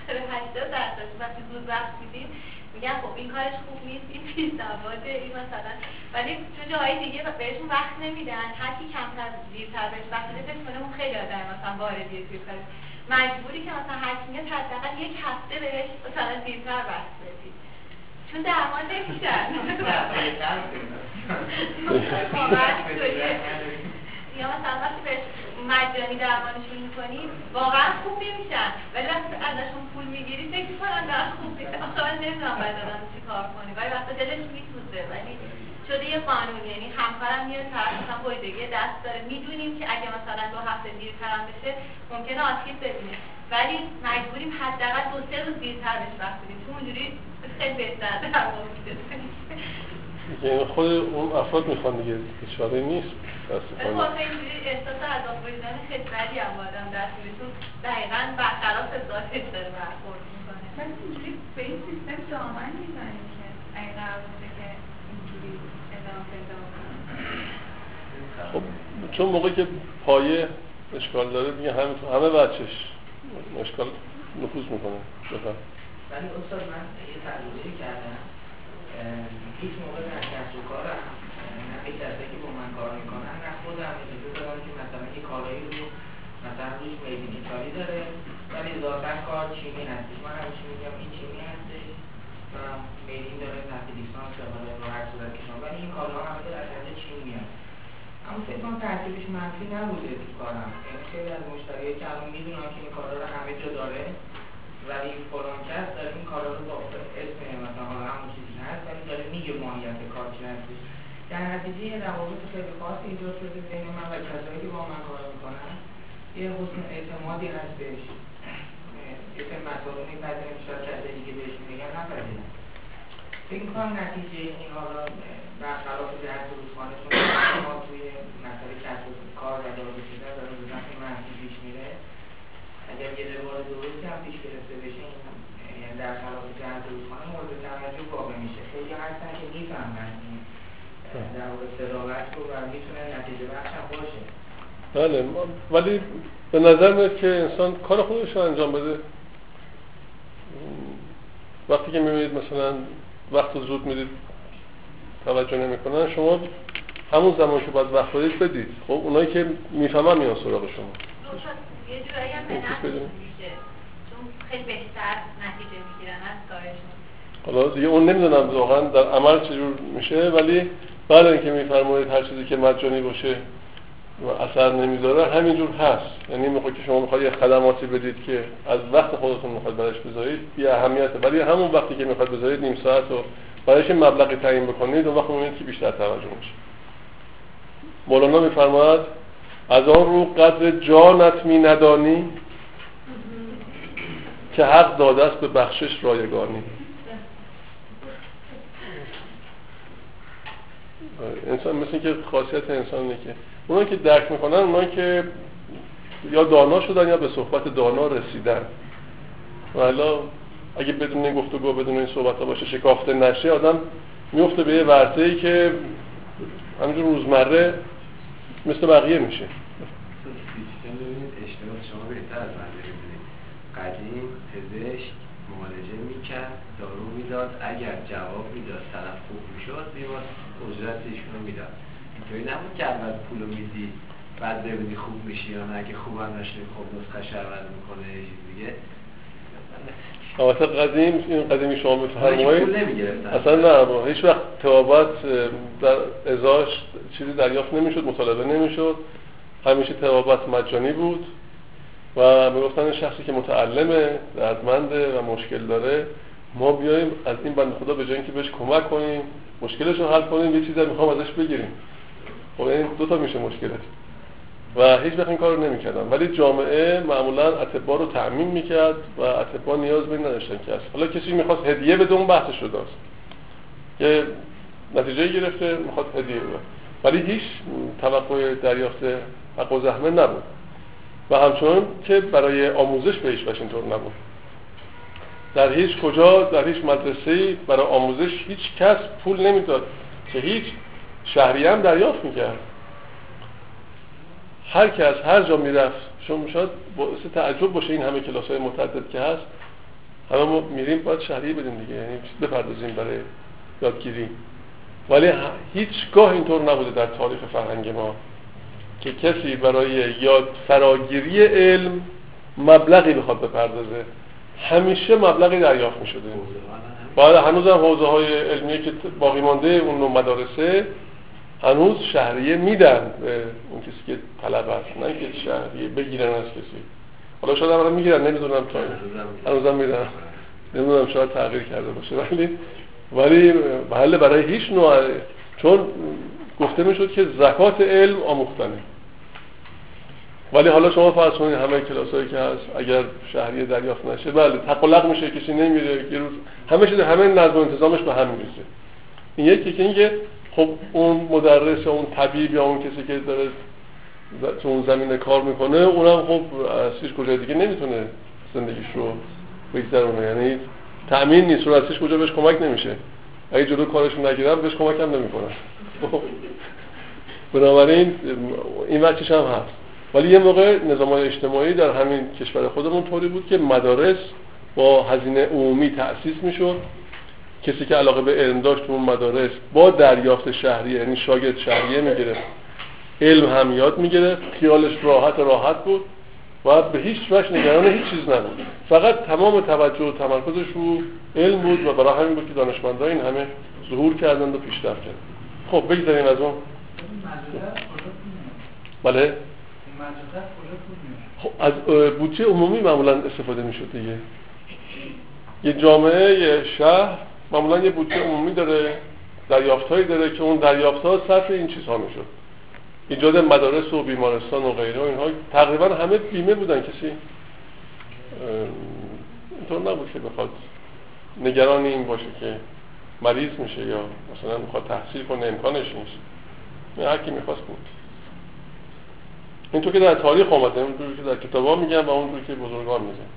80 درصد وقتی زود وقت میدیم میگن خب این کارش خوب نیست این بی‌سواده این مثلا. ولی تو جاهای دیگه بهشون وقت نمیدن. هر کی کمتر دیرتر بهش وقت بده فکر کنه خیلی آدم مثلا واردیه توی کارش. مجبوری که مثلا هر کی میاد حداقل یک هفته بهش مثلا دیرتر وقت بدی چون درمان نمیشن یا مثلا وقتی بهش مجانی درمانشون می‌کنی واقعا خوب نمیشن ولی وقتی ازشون پول می‌گیری فکر می‌کنن دارن خوب میشن آخه من نمی‌دونم باید آدم چی کار کنی ولی وقتی دلش میسوزه ولی شده یه قانون یعنی همکارم میاد طرف مثلا بایدگی دست داره. می‌دونیم که اگه مثلا دو هفته دیرترم بشه ممکنه آسیب ببینه. ولی مجبوریم حداقل دو سه روز دیرتر بهش وقت بدیم. چون اونجوری خیلی بهتر میشه. یعنی خود اون افراد می‌خوان دیگه اشاره نیست. متاسفانه احساس عذاب وجدان خیلی بدی هم آدم دست میتون دقیقا برخلاف ذاتش داره برخورد می‌کنه. پس اینجوری به این سیستم دامن می‌زنیم که اگه قرار باشه که اینجوری ادامه پیدا خب چون موقعی که پایه اشکال داره دیگه همه همه بچش اشکال نفوذ می‌کنه. ولی استاد من یه تجربه کردم. هیچ موقع در کسب و کارم نه به کسی که با من کار می‌کنن نه خودم اجازه دارم که مثلا یه کارایی رو مثلا روش میدین ایتالی داره ولی ذاتا کار چینی هستش. من همیشه میگم این چینی هستش و میدین داره تحت لیسانس رو هر صورت کارها همه از از چین میاد اما فکر کنم ترتیبش منفی نبوده تو کارم یعنی خیلی از مشتریایی که الان می‌دونم که این کارا رو همه جا داره ولی فلان کس داره این کارا رو با اسم مثلا همون چیزی هست ولی داره میگه ماهیت کار چی هستش در نتیجه یه روابط خیلی خاصی ایجاد شده بین من و کسایی که با من کار می‌کنن یه حسن اعتمادی هستش یه سری مسائل میپذیریم شاید کسایی دیگه بهش میگن نپذیرن فکر می‌کنم نتیجه این حالا برخلاف جهت روزخانه چون ما توی مسئله کسب کار و داره شده داره به نفع منفی پیش میره. اگر یه روال درستی هم پیش گرفته بشه یعنی در خلاف جهت روزخانه مورد توجه واقع میشه. خیلی هستن که می‌فهمن در واقع صداقت رو و می‌تونه نتیجه بخش هم باشه. بله ولی به نظر میاد که انسان کار خودش رو انجام بده. وقتی که می‌بینید مثلا وقت زود می‌دید توجه نمی‌کنن. شما همون زمان که باید وقت بدید بدید. خب اونایی که می‌فهمن میان سراغ شما. یه جورایی هم چون خیلی بهتر نتیجه می‌گیرن از کارشون. حالا دیگه اون نمی‌دونم واقعا در عمل چجور میشه ولی بعد اینکه میفرمایید هر چیزی که مجانی باشه و اثر نمی‌ذاره همینجور هست. یعنی می‌خواد که شما می‌خواد یه خدماتی بدید که از وقت خودتون می‌خواد برش بذارید بی اهمیته. ولی همون وقتی که می‌خواد بذارید نیم ساعت رو برایش مبلغی تعیین بکنید اون وقت می‌بینید که بیشتر توجه میشه. مولانا میفرماید از آن رو قدر جانت می ندانی که حق داده است به بخشش رایگانی. انسان مثل که خاصیت انسانه که اونا که درک می‌کنن اونا که یا دانا شدن یا به صحبت دانا رسیدن. حالا اگه بدون این گفتگو بدون این صحبت ها باشه شکافته نشه آدم میفته به یه ورزه ای که همینجور روزمره مثل بقیه میشه. قدیم پزشک معالجه می‌کرد دارو می‌داد اگر جواب می‌داد طرف خوب می‌شد بیمار اجرت ایشونو می‌داد اینطوری نبود که اول پولو میدی بعد ببینی خوب میشی یا نه اگه خوبم نشنی خب نسخه عوض می‌کنه یه چیز دیگه. البته قدیم این قدیمی شما بفرمایید اصلا نه هیچ وقت توابت در ازاش چیزی دریافت نمی‌شد مطالبه نمی‌شد. همیشه توابت مجانی بود و می‌گفتن شخصی که متعلمه دردمنده و مشکل داره. ما بیایم از این بند خدا به جای اینکه بهش کمک کنیم مشکلش رو حل کنیم یه چیزی می‌خوام ازش بگیریم. خب این دو تا میشه مشکلش و هیچ وقت این کار رو نمی‌کردن ولی جامعه معمولا اتبا رو تعمین می‌کرد و اتبا نیاز به نداشتن که حالا کسی می‌خواست هدیه به اون بحث شده است که نتیجه گرفته می‌خواد هدیه بده. ولی هیچ توقع دریافت حق و زحمه نبود. و همچنان که برای آموزش به هیچ اینطور نبود. در هیچ کجا در هیچ مدرسه برای آموزش هیچ کس پول نمی‌داد که هیچ شهری هم دریافت می‌کرد. هر کس هر جا می‌رفت شما شاید باعث تعجب باشه این همه کلاس های متعدد که هست همه ما میریم باید شهری بدیم دیگه یعنی بپردازیم برای یادگیری. ولی هیچگاه اینطور نبوده در تاریخ فرهنگ ما که کسی برای یاد فراگیری علم مبلغی بخواد بپردازه. همیشه مبلغی دریافت می شده بعد هنوز هم حوزه های علمیه که باقی مانده اون نوع مدارسه هنوز شهریه میدن به اون کسی که طلب هست نه که شهریه بگیرن از کسی. حالا شاید هم می‌گیرن نمی‌دونم تا هنوز هم میدن. نمی‌دونم شاید تغییر کرده باشه ولی ولی بله برای هیچ نوع چون گفته می‌شد که زکات علم آموختنه. ولی حالا شما فرض کنید همه کلاسایی که هست اگر شهریه دریافت نشه بله تقلق میشه کسی نمیره یه روز همه چیز همه نظم و انتظامش به هم می‌رسه این یکی که اینکه خب اون مدرس اون طبیب یا اون کسی که داره تو اون زمینه کار می‌کنه اونم خب از هیچ کجای دیگه نمی‌تونه زندگیش رو بگذرونه. یعنی تأمین نیست رو از کجا بهش کمک نمیشه. اگه جلو کارشون نگیرن بهش کمک هم نمی‌کنن. بنابراین این وقتش هم هست. ولی یه موقع نظام اجتماعی در همین کشور خودمون طوری بود که مدارس با هزینه عمومی تأسیس می‌شد. کسی که علاقه به علم داشت اون مدارس با دریافت شهریه یعنی شاگرد شهریه می‌گرفت. علم هم یاد می‌گرفت. خیالش راحت راحت بود و به هیچ وجه نگران هیچ چیز نبود. فقط تمام توجه و تمرکزش رو علم بود و برای همین بود که دانشمندان این همه ظهور کردند و پیشرفت کردند. خب بگذاریم از اون. بله. از بودجه عمومی معمولا استفاده می‌شد دیگه. یه جامعه یه شهر معمولا یه بودجه عمومی داره دریافت هایی داره که اون دریافت ها صرف این چیزها می‌شد. ایجاد مدارس و بیمارستان و غیره و اینها. تقریبا همه بیمه بودن کسی اینطور نبود که بخواد نگران این باشه که مریض میشه یا مثلا می‌خواد تحصیل کنه امکانش نیست. هر کی می‌خواست بود. اینطور که در تاریخ آمده اونطور که در کتاب ها میگن و اونطور که بزرگان میگن.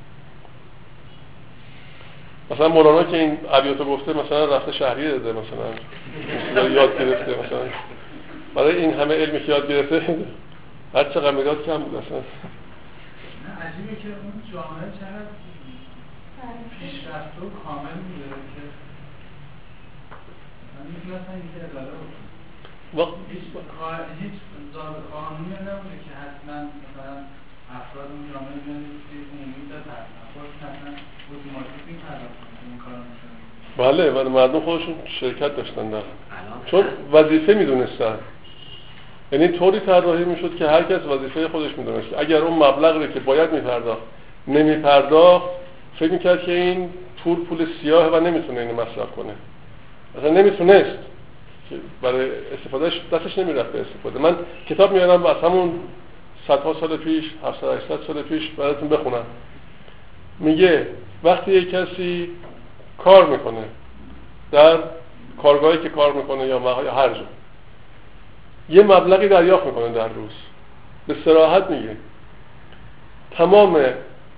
مثلا مولانا که این عبیاتو گفته مثلا رفته شهری داده مثلا یاد گرفته مثلا. برای این همه علمی که یاد گرفته هر چقدر می‌داد کم بود مثلا عجیبه که اون جامعه چقدر پیشرفت و کامل میده که من می‌تونستم اینکه اداره هیچ ضابط قانونی نبوده که حتما مثلا افراد اون جامعه بیان عمومی بپردازن خود حتما اتوماتیک می‌پردازن این کار بله ولی مردم خودشون شرکت داشتن در. چون وظیفه می‌دونستن یعنی طوری طراحی می‌شد که هر کس وظیفه خودش می‌دونست اگر اون مبلغی که باید میپرداخت نمیپرداخت فکر می‌کرد که این پول پول سیاه و نمی‌تونه اینو مصرف کنه. اصلا نمی‌تونست. که برای استفادهش دستش نمی‌رفت به استفاده. من کتاب میارم از همون صدها سال پیش 700 800 سال پیش براتون بخونم. میگه وقتی یک کسی کار می‌کنه در کارگاهی که کار می‌کنه یا هر جا یه مبلغی دریافت می‌کنه در روز. به سراحت میگه تمام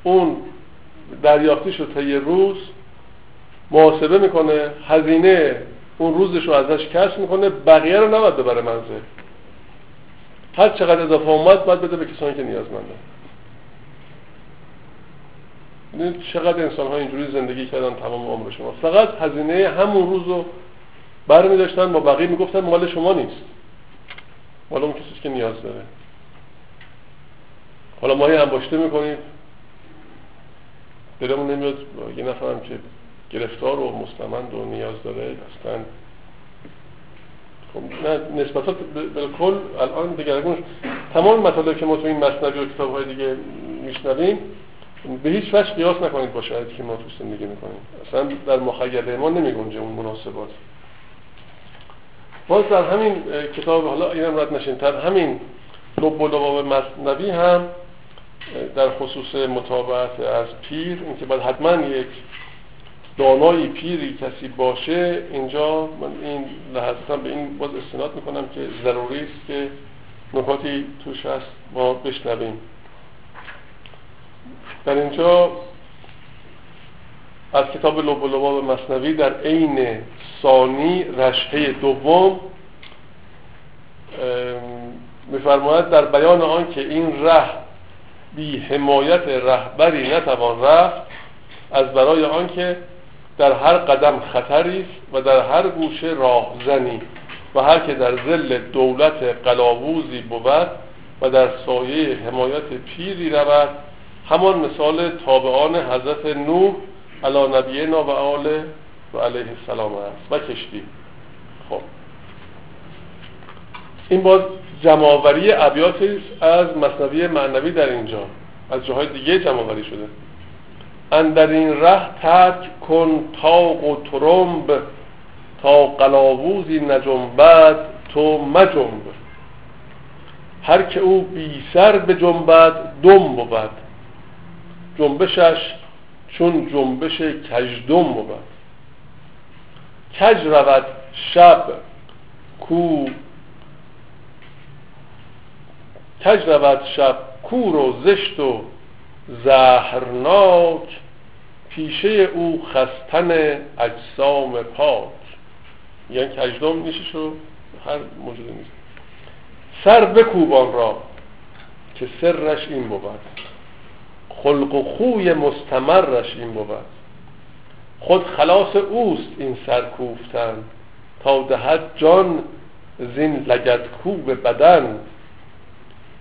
اون دریافتیش رو یه روز محاسبه می‌کنه هزینه اون روزش رو ازش کسب می‌کنه بقیه رو نباید ببره منزل. هر چقدر اضافه اومد باید بده به کسانی که نیازمندن. ببینید چقدر انسان ها اینجوری زندگی کردن تمام عمر شما. فقط هزینه همون روز رو برمی داشتن با بقیه می‌گفتن مال شما نیست. مال اون کسی که نیاز داره. حالا ما یه انباشته می‌کنیم. دلمون نمیاد یه نفرم که گرفتار و مستمند و نیاز داره اصلا خب نه نسبتا بالکل الان دگرگون تمام مطالب که ما تو این مصنوی و کتاب های دیگه میشنویم به هیچ وجه قیاس نکنید با شرایطی که ما تو زندگی می‌کنیم. اصلا در مخیله ما نمیگنجه اون مناسبات. باز در همین کتاب حالا اینم رد نشین در همین لب و لباب مصنوی هم در خصوص مطابقت از پیر اینکه باید حتما یک دانایی پیری کسی باشه اینجا من این لحظه به این باز استناد می‌کنم که ضروری است که نکاتی توش هست ما بشنویم. در اینجا از کتاب لب و لباب مصنوی در عین ثانی رشحه دوم میفرماید در بیان آن که این ره بی حمایت رهبری نتوان رفت از برای آنکه در هر قدم خطری است و در هر گوشه راهزنی و هر که در زل دولت قلاووزی بود و در سایه حمایت پیری رود همان مثال تابعان حضرت نوح علی نبینا و آل و علیه السلام است. و کشتی. خب. این باز جماوری ابیاتی از مصنوی معنوی در اینجا. از جاهای دیگه جماوری شده. اندر این ره ترک کن تاق و ترمب تا قلاووزی نجنبد تو مجنب. هر که او بی سر به جنبد دم بود. جنبشش چون جنبش کجدم بود. کج رود شب کو کج رود شب کور و زشت و زهرناک پیشه او خستن اجسام پاک. یعنی کجدم نیشش رو هر موجود نیست. سر بکوبان را که سرش این بود. خلق و خوی مستمرش این بود. خود خلاص اوست این سرکوفتن تا دهد جان زین لگت کوب بدن.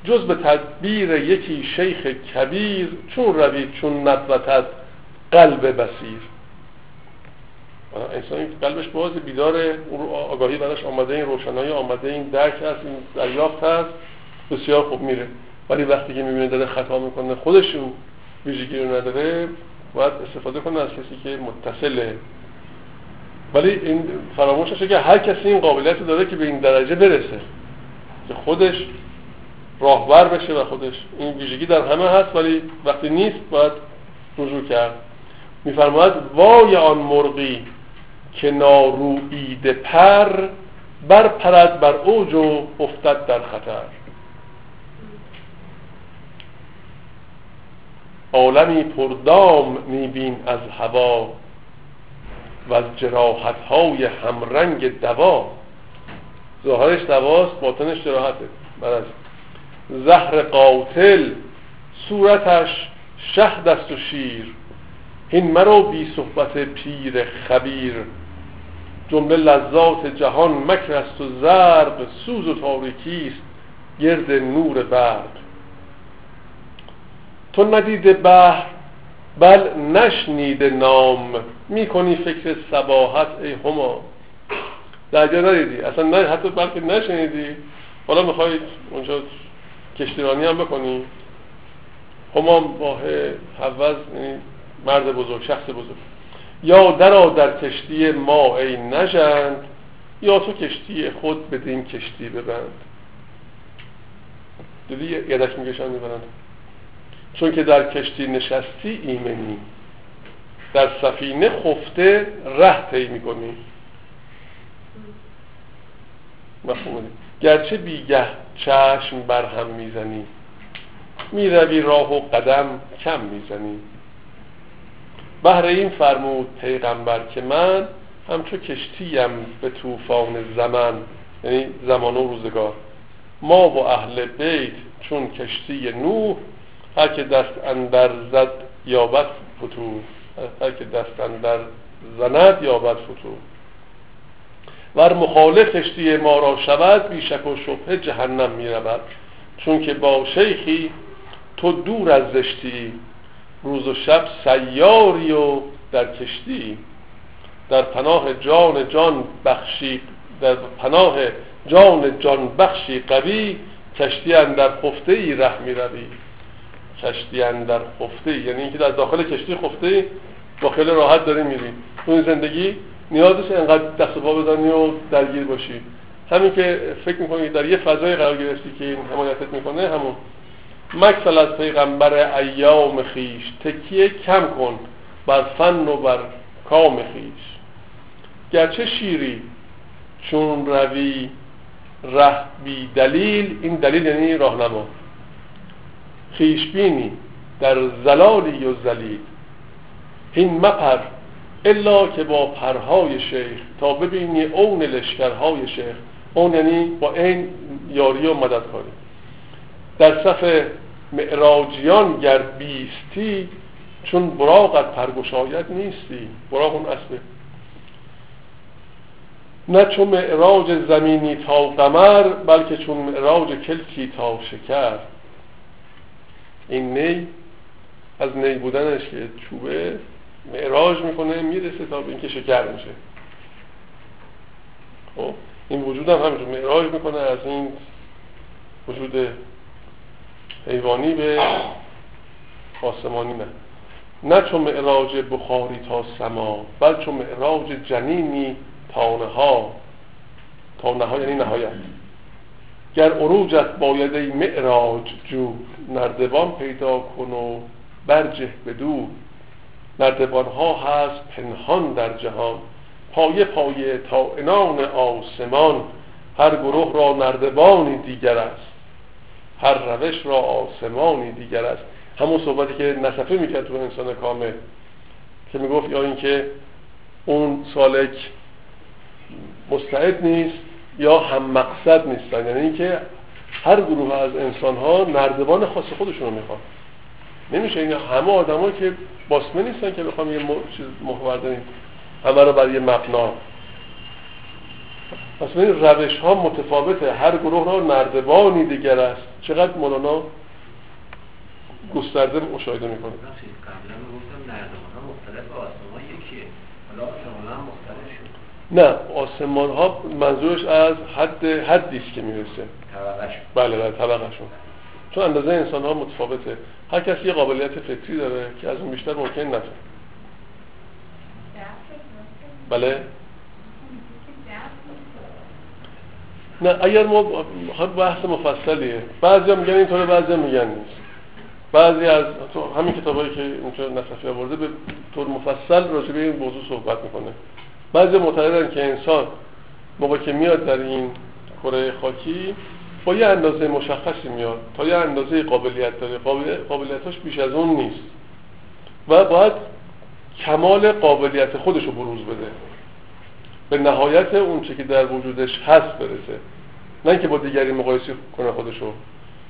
جز به تدبیر یکی شیخ کبیر چون روید چون نبوتد قلب بسیر انسانی قلبش باز بیداره اون آگاهی براش آمده این روشنایی آمده این درک هست این دریافت هست بسیار خوب میره. ولی وقتی که می‌بینه داره خطا می‌کنه خودش ویژگی رو نداره باید استفاده کنه از کسی که متصله. ولی این فراموش که هر کسی این قابلیت داره که به این درجه برسه. که خودش راهبر بشه و خودش این ویژگی در همه هست ولی وقتی نیست باید رجوع کرد. میفرماید وای آن مرغی که نارویید پر بر پرد بر اوج و افتد در خطر. عالمی پردام میبین از هوا و از جراحت های همرنگ دوا. ظاهرش دواست باطنش جراحته. برز زهر قاتل صورتش شهد است و شیر. این مرو بی صحبت پیر خبیر. جمله لذات جهان مکر است و ضرب سوز و تاریکی است گرد نور برق. تو ندیده بحر بل نشنیده نام. می‌کنی فکر سباحت ای هما. درجا ندیدی؟ اصلا نه حتی بلکه نشنیدی. حالا می‌خواید اونجا کشتیرانی هم بکنی. همام باه حوز یعنی مرد بزرگ شخص بزرگ. یا درا در کشتی ما ای نژند یا تو کشتی خود بدین کشتی ببند. دیدی یدک میگشن می‌برند چون که در کشتی نشستی ایمنی. در سفینه خفته ره طی می‌کنی. مفهوم گرچه بیگه چشم بر هم می‌زنی. می‌روی راه و قدم کم می‌زنی. بهر این فرمود پیغمبر که من همچو کشتیم به طوفان زمان یعنی زمان و روزگار. ما و اهل بیت چون کشتی نوح هر که دست اندر زد یابد فتور هر که دست اندر زند یابد فتور ور مخالف کشتی ما را شود بیشک و شبه جهنم می رود. چون که با شیخی تو دور از زشتی روز و شب سیاری و در کشتی. در پناه جان جان بخشی در پناه جان جان بخشی قوی کشتی در خفته ای ره می روی. کشتی در خفته یعنی اینکه در داخل کشتی خفته با خیلی راحت داری میری تو این زندگی نیازش انقدر دست پا بزنی و درگیر باشی. همین که فکر می‌کنی در یه فضای قرار گرفتی که این حمایتت می‌کنه همون. مکسل از پیغمبر ایام خیش تکیه کم کن بر فن و بر کام خیش. گرچه شیری چون روی ره بی دلیل این دلیل یعنی راهنما. خیشبینی در زلالی و زلیل. این مپر الا که با پرهای شیخ تا ببینی اون لشکرهای شیخ. اون یعنی با این یاری و مددکاری. در صف معراجیان گر بیستی چون براغت پرگشاید نیستی. براغ اون اصله. نه چون معراج زمینی تا قمر بلکه چون معراج کلکی تا شکر. این نی از نی بودنش که چوبه. معراج می‌کنه می‌رسه تا به اینکه شکر میشه. خب این وجود هم همینجور معراج می‌کنه از این وجود حیوانی به آسمانی نه. نه چون معراج بخاری تا سما بل چون معراج جنینی تا نها. تا نها یعنی نهایت. گر عروجت باید ای معراج جو نردبان پیدا کن و برجه بدو. نردبان ها هست پنهان در جهان. پایه پایه تا انان آسمان هر گروه را نردبانی دیگر است. هر روش را آسمانی دیگر است. همون صحبتی که نصفه می‌کرد تو انسان کامل که می‌گفت یا اینکه اون سالک مستعد نیست یا هم مقصد نیستن. یعنی اینکه هر گروه از انسان ها نردبان خاص خودشون رو می‌خوان. نمیشه این همه آدمایی که باسمه نیستن که بخوام یه چیز محور داریم همه رو برای یه مبنا پس این روش ها متفاوته. هر گروه را نردبانی دیگر است. چقدر مولانا گسترده مشاهده می‌کنه. قبلا گفتم نردبان ها مختلف آسمان یکیه. حالا آسمان ها مختلف شد. نه آسمان ها منظورش از حد حدیست که می‌رسه. طبقه بله بله طبقه شون چون اندازه انسان ها متفاوته. هر کسی یه قابلیت فطری داره که از اون بیشتر ممکن نشه. بله؟ نه اگر ما بحث مفصلیه. بعضی ها میگن اینطوره بعضی ها میگن نیست. بعضی از تو همین کتابایی که اینجا نصفی آورده به طور مفصل راجع به این موضوع صحبت می‌کنه. بعضی معتقدن که انسان موقع که میاد در این کره خاکی با یه اندازه مشخصی میاد تا یه اندازه قابلیت داره. قابلیتاش بیش از اون نیست. و باید کمال قابلیت خودش رو بروز بده. به نهایت اون چه که در وجودش هست برسه. نه اینکه با دیگری مقایسه کنه خودشو.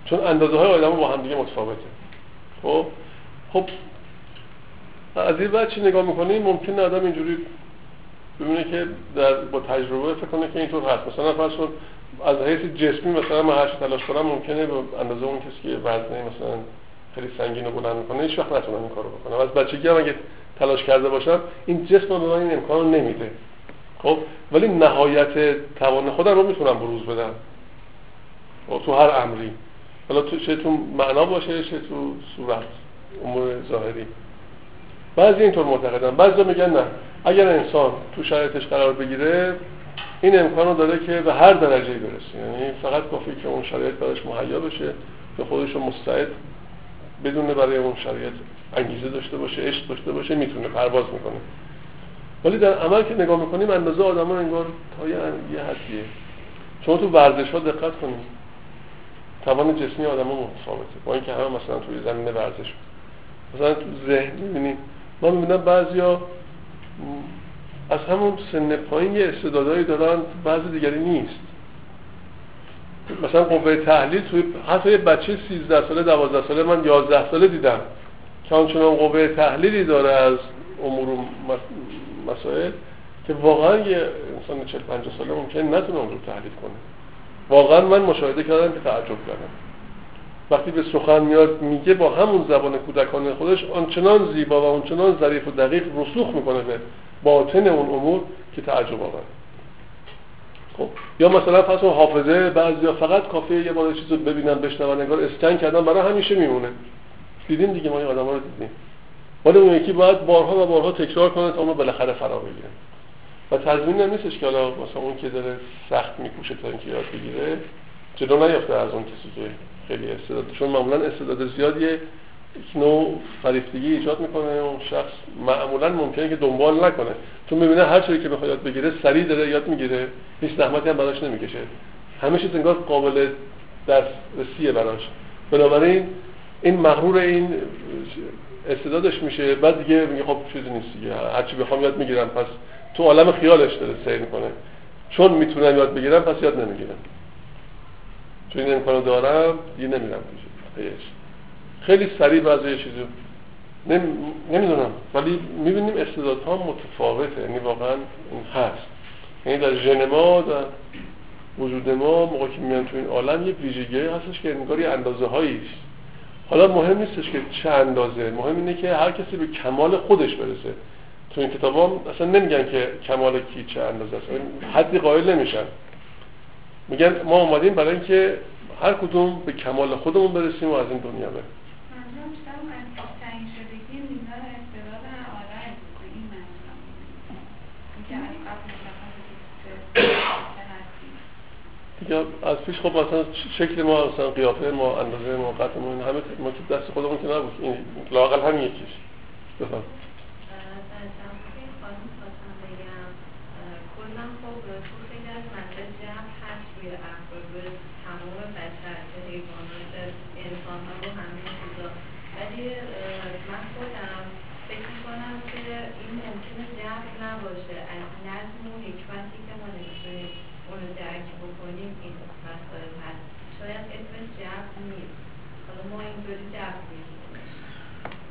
چون اندازه های آدم با هم دیگه متفاوته. خب؟ خب از این بعد چی نگاه می‌کنیم ممکنه آدم اینجوری ببینه که در با تجربه فکر کنه که اینطور هست. مثلا فرض کن از حیث جسمی مثلا من هر تلاش کنم ممکنه به اندازه اون کسی که وزنه مثلا خیلی سنگین و بلند می‌کنه هیچ وقت نتونم این کارو بکنم از بچگی هم اگه تلاش کرده باشم این جسم به من این امکان نمیده. خب؟ ولی نهایت توان خودم رو می‌تونم بروز بدم. خب، تو هر امری. حالا تو چه تو معنا باشه چه تو صورت امور ظاهری. بعضی اینطور معتقدن بعضی میگن نه. اگر انسان تو شرایطش قرار بگیره این امکان رو داره که به هر درجه برسه. یعنی فقط کافی که اون شرایط براش مهیا بشه که خودش مستعد بدونه برای اون شرایط انگیزه داشته باشه عشق داشته باشه می‌تونه پرواز می‌کنه. ولی در عمل که نگاه می‌کنیم اندازه آدم ها انگار تا یه حدیه. شما تو ورزش ها دقت کنیم توان جسمی آدم ها متفاوته. با اینکه همه مثلا توی زمین ورزش مثلا تو ذهن می‌بینیم من می‌بینم بعضیا از همون سن پایین یه استعدادهایی دارن بعضی دیگری نیست. مثلا قوه تحلیل توی حتی یه بچه 13 ساله 12 ساله من 11 ساله دیدم که آنچنان قوه تحلیلی داره از امور و مسائل که واقعا یه انسان 40 50 ساله ممکن نتونه اون رو تحلیل کنه. واقعا من مشاهده کردم که تعجب کردم. وقتی به سخن میاد میگه با همون زبان کودکانه خودش آنچنان زیبا و آنچنان ظریف و دقیق رسوخ می‌کنه به باطن اون امور که تعجب آور خب یا مثلا پس حافظه بعضیا فقط کافی یه بار چیزو ببینن بشنون انگار اسکن کردن برای همیشه میمونه. دیدیم دیگه ما این آدما رو دیدیم. ولی اون یکی باید بارها و بارها تکرار کنه تا اونو بالاخره فرا بگیره. و تضمین نیستش که حالا مثلا اون که داره سخت میکوشه تا اینکه یاد بگیره جلو نیافته از اون کسی که خیلی استعداد چون معمولا استعداد زیادی یک نوع فریفتگی ایجاد می‌کنه اون شخص معمولا ممکنه که دنبال نکنه. چون می‌بینه هر چیزی که بخواد یاد بگیره سریع داره یاد می‌گیره. هیچ زحمتی هم براش نمی‌کشه. همه چیز انگار قابل دسترسیه براش. بنابراین این مغرور این استعدادش میشه. بعد دیگه میگه خب چیزی نیست دیگه. هر چی بخوام یاد می‌گیرم پس تو عالم خیالش داره سیر می‌کنه. چون می‌تونم یاد بگیرم پس یاد نمی‌گیرم. چون این امکانو دارم دیگه نمیرم پیش خیلی سریع بعضی چیزی نمی‌دونم ولی می‌بینیم استعدادها متفاوته یعنی واقعا این هست. یعنی در ژن ما در وجود ما موقع که میان تو این عالم یه ویژگی هستش که انگار یه اندازه هاییش حالا مهم نیستش که چه اندازه مهم اینه که هر کسی به کمال خودش برسه. تو این کتاب اصلا نمیگن که کمال کی چه اندازه است. حدی قائل نمیشن. میگن ما اومدیم برای اینکه هر کدوم به کمال خودمون برسیم و از این دنیا بریم. دیگه از پیش خب مثلا شکل ما مثلا قیافه ما اندازه ما قطعمون همه ما که دست خودمون که نبود. این لاقل همین یکیش. بفهم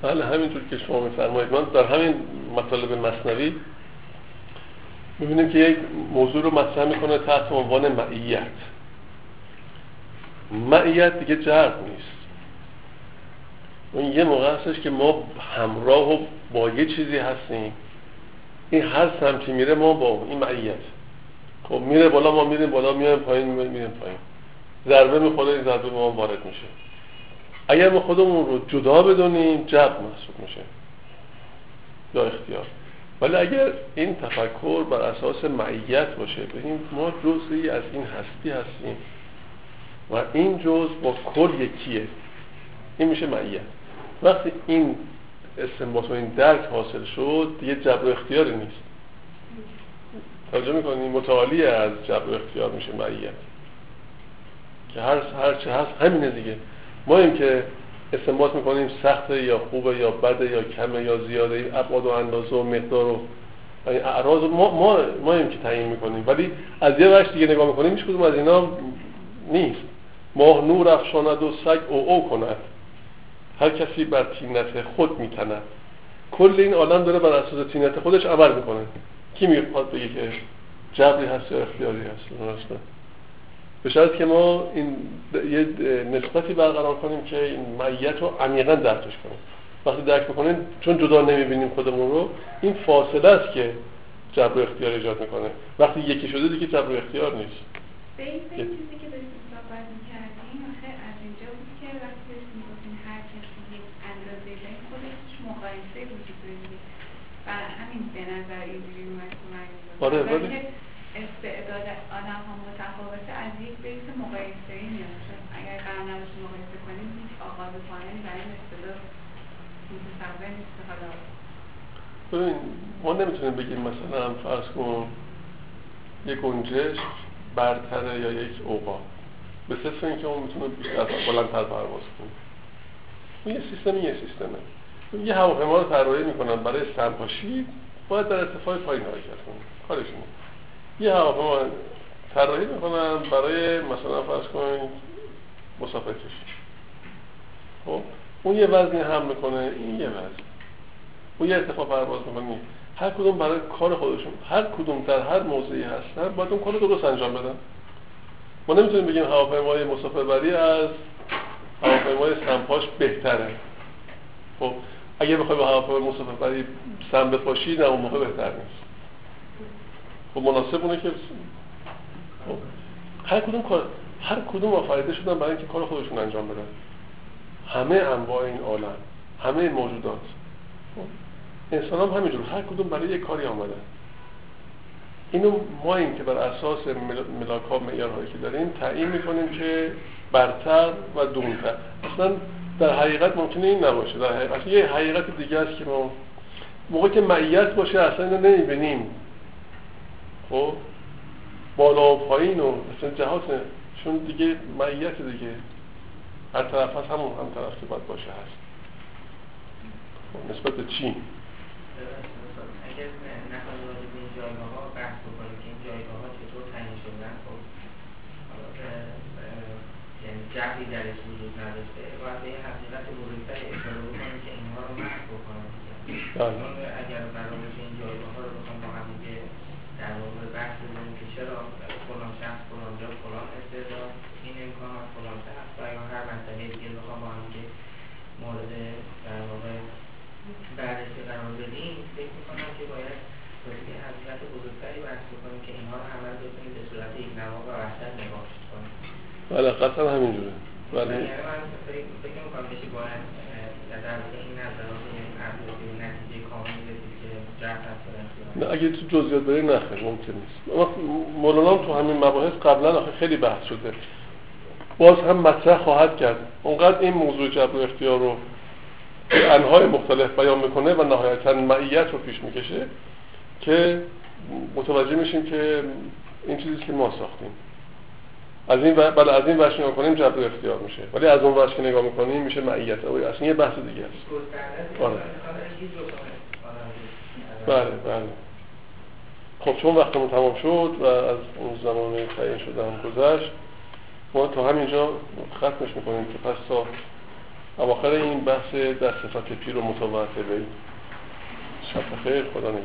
بله همینطور که شما میفرمایید. من در همین مطالب مصنوی می‌بینیم که یک موضوع رو مطرح می‌کنه تحت عنوان معیت. معیت دیگه جرد نیست. اون یه موقع هستش که ما همراه و با یه چیزی هستیم. این هر سمتی میره ما با این معیت. خب میره بالا ما میریم بالا میایم پایین میریم پایین. ضربه می‌خوره این ضربه ما وارد میشه. اگر ما خودمون رو جدا بدونیم جب محسوب میشه. یا اختیار. ولی اگر این تفکر بر اساس معیت باشه ببینیم ما جزئی از این هستی هستیم و این جز با کل یکیه. این میشه معیت. وقتی این استنباط و این درک حاصل شد دیگه جبر اختیاری نیست. توجه می‌کنیم متعالی از جبر اختیار میشه معیت. که هر هر چه هست همینه دیگه. ما این که استنباط می‌کنیم سخته یا خوبه یا بده یا کمه یا زیاده ابعاد و اندازه و مقدار و اعراض. ما ما ما این که تعیین می‌کنیم. ولی از یه وجه دیگه نگاه می‌کنیم هیچ کدوم از اینا نیست. ماه نور افشاند و سگ او او کند. هر کسی بر تینت خود میتند. کل این عالم داره بر اساس تینت خودش عمل می‌کنه. کی می‌خواد بگه که جبری هست یا اختیاری هست؟ شرط که ما این یه نسبتی برقرار کنیم که این معیت رو عمیقا درکش کنیم. وقتی درک بکنیم چون جدا نمی‌بینیم خودمون رو این فاصله است که جبر و اختیار ایجاد می‌کنه. وقتی یکی شده دیگه جبر و اختیار نیست. به این چیزی که داشتیم صحبت می‌کردیم آخه از اینجا بود که وقتی داشتیم می‌گفتیم هر کسی یک اندازه بین خودش مقایسه وجود داره و همین به نظر اینجوری اومد آره ولی استعداد آدم ها متفاوته از یک بیس مقایسه ای میاد اگر قرار نباشه مقایسه کنیم هیچ آغاز پایانی برای استعداد متصور نیست حالا ببین ما نمی‌تونیم بگیم مثلا فرض کن یک گنجش برتره یا یک اوقا به صرف اینکه اون می‌تونه بیشتر بلندتر پرواز کنه یه سیستم یه سیستمه یه هواپیما رو طراحی می‌کنن برای سمپاشی باید در ارتفاع پایین حرکت کنه کارشون یه هواپیما طراحی می‌کنن برای مثلا فرض کنید مسافر کشی خب اون یه وزنی هم می‌کنه این یه وزن اون یه اتفاق پرواز می‌کنه. هر کدوم برای کار خودشون هر کدوم در هر موضعی هستن باید اون کار درست انجام بدن. ما نمی‌تونیم بگیم هواپیمای مسافربری از هواپیمای سمپاش بهتره. خب اگه بخوای به هواپیمای مسافربری سم بپاشی نه اون موقع بهتر نیست. خب مناسب اونه که خب هر کدوم کار هر کدوم آفریده شدن برای اینکه کار خودشون انجام بدن. همه انواع این عالم همه موجودات. خب انسان هم همینجور هر کدوم برای یک کاری آمده. اینو ما این که بر اساس ملاک ها معیارهایی که داریم تعیین می‌کنیم که برتر و دونتر. اصلا در حقیقت ممکنه این نباشه. در حقیقت یه حقیقت دیگه است که ما موقع که معیت باشه اصلا اینو نمی‌بینیم. خب؟ بالا و پایین و مثلا جهات چون دیگه معیت دیگه هر طرف هست همون هم طرف که باید باشه هست. خب نسبت به چی؟ اگر نخواهی راجع به این جایگاه ها بحث بکنیم که این جایگاه ها چطور تعیین شدن خب جهری درش وجود نداشته باید به حقیقت بزرگتری اشاره بکنیم که اینها رو محو بکنیم اگر قرار باشه این جایگاه ها رو بخوام با هم دیگه در واقع بحث بزنیم که چرا فلان شخص فلان جا فلان استعداد این امکانات فلان شخص و یا هر مسئله دیگه بخوام با هم دیگه مورد در واقع بررسی قرار بدیم فکر می‌کنم که باید راجع به حقیقت بزرگتری بحث بکنیم که اینها رو همه رو بتونیم به صورت یک نما و وحدت بله قطعا همینجوره. بله. یعنی نه. اگه تو جزئیات بریم نخیر ممکن نیست. مولانا تو همین مباحث قبلا خیلی بحث شده. باز هم مطرح خواهد کرد. اونقدر این موضوع جبر و اختیار رو انهای مختلف بیان می‌کنه و نهایتا معیت رو پیش می‌کشه که متوجه میشیم که این چیزی که ما ساختیم. از این. بله از این وجه نگاه کنیم جبر اختیار میشه. ولی از اون وجه که نگاه می‌کنیم میشه معیت. او اصلا یه بحث دیگه است. آره. بله بله. خب چون وقتمون تمام شد و از اون زمان تعیین شده هم گذشت ما تا همینجا ختمش می‌کنیم که پس تا اواخر این بحث در صفت پیر و متواتبه شب خیر خدا نگه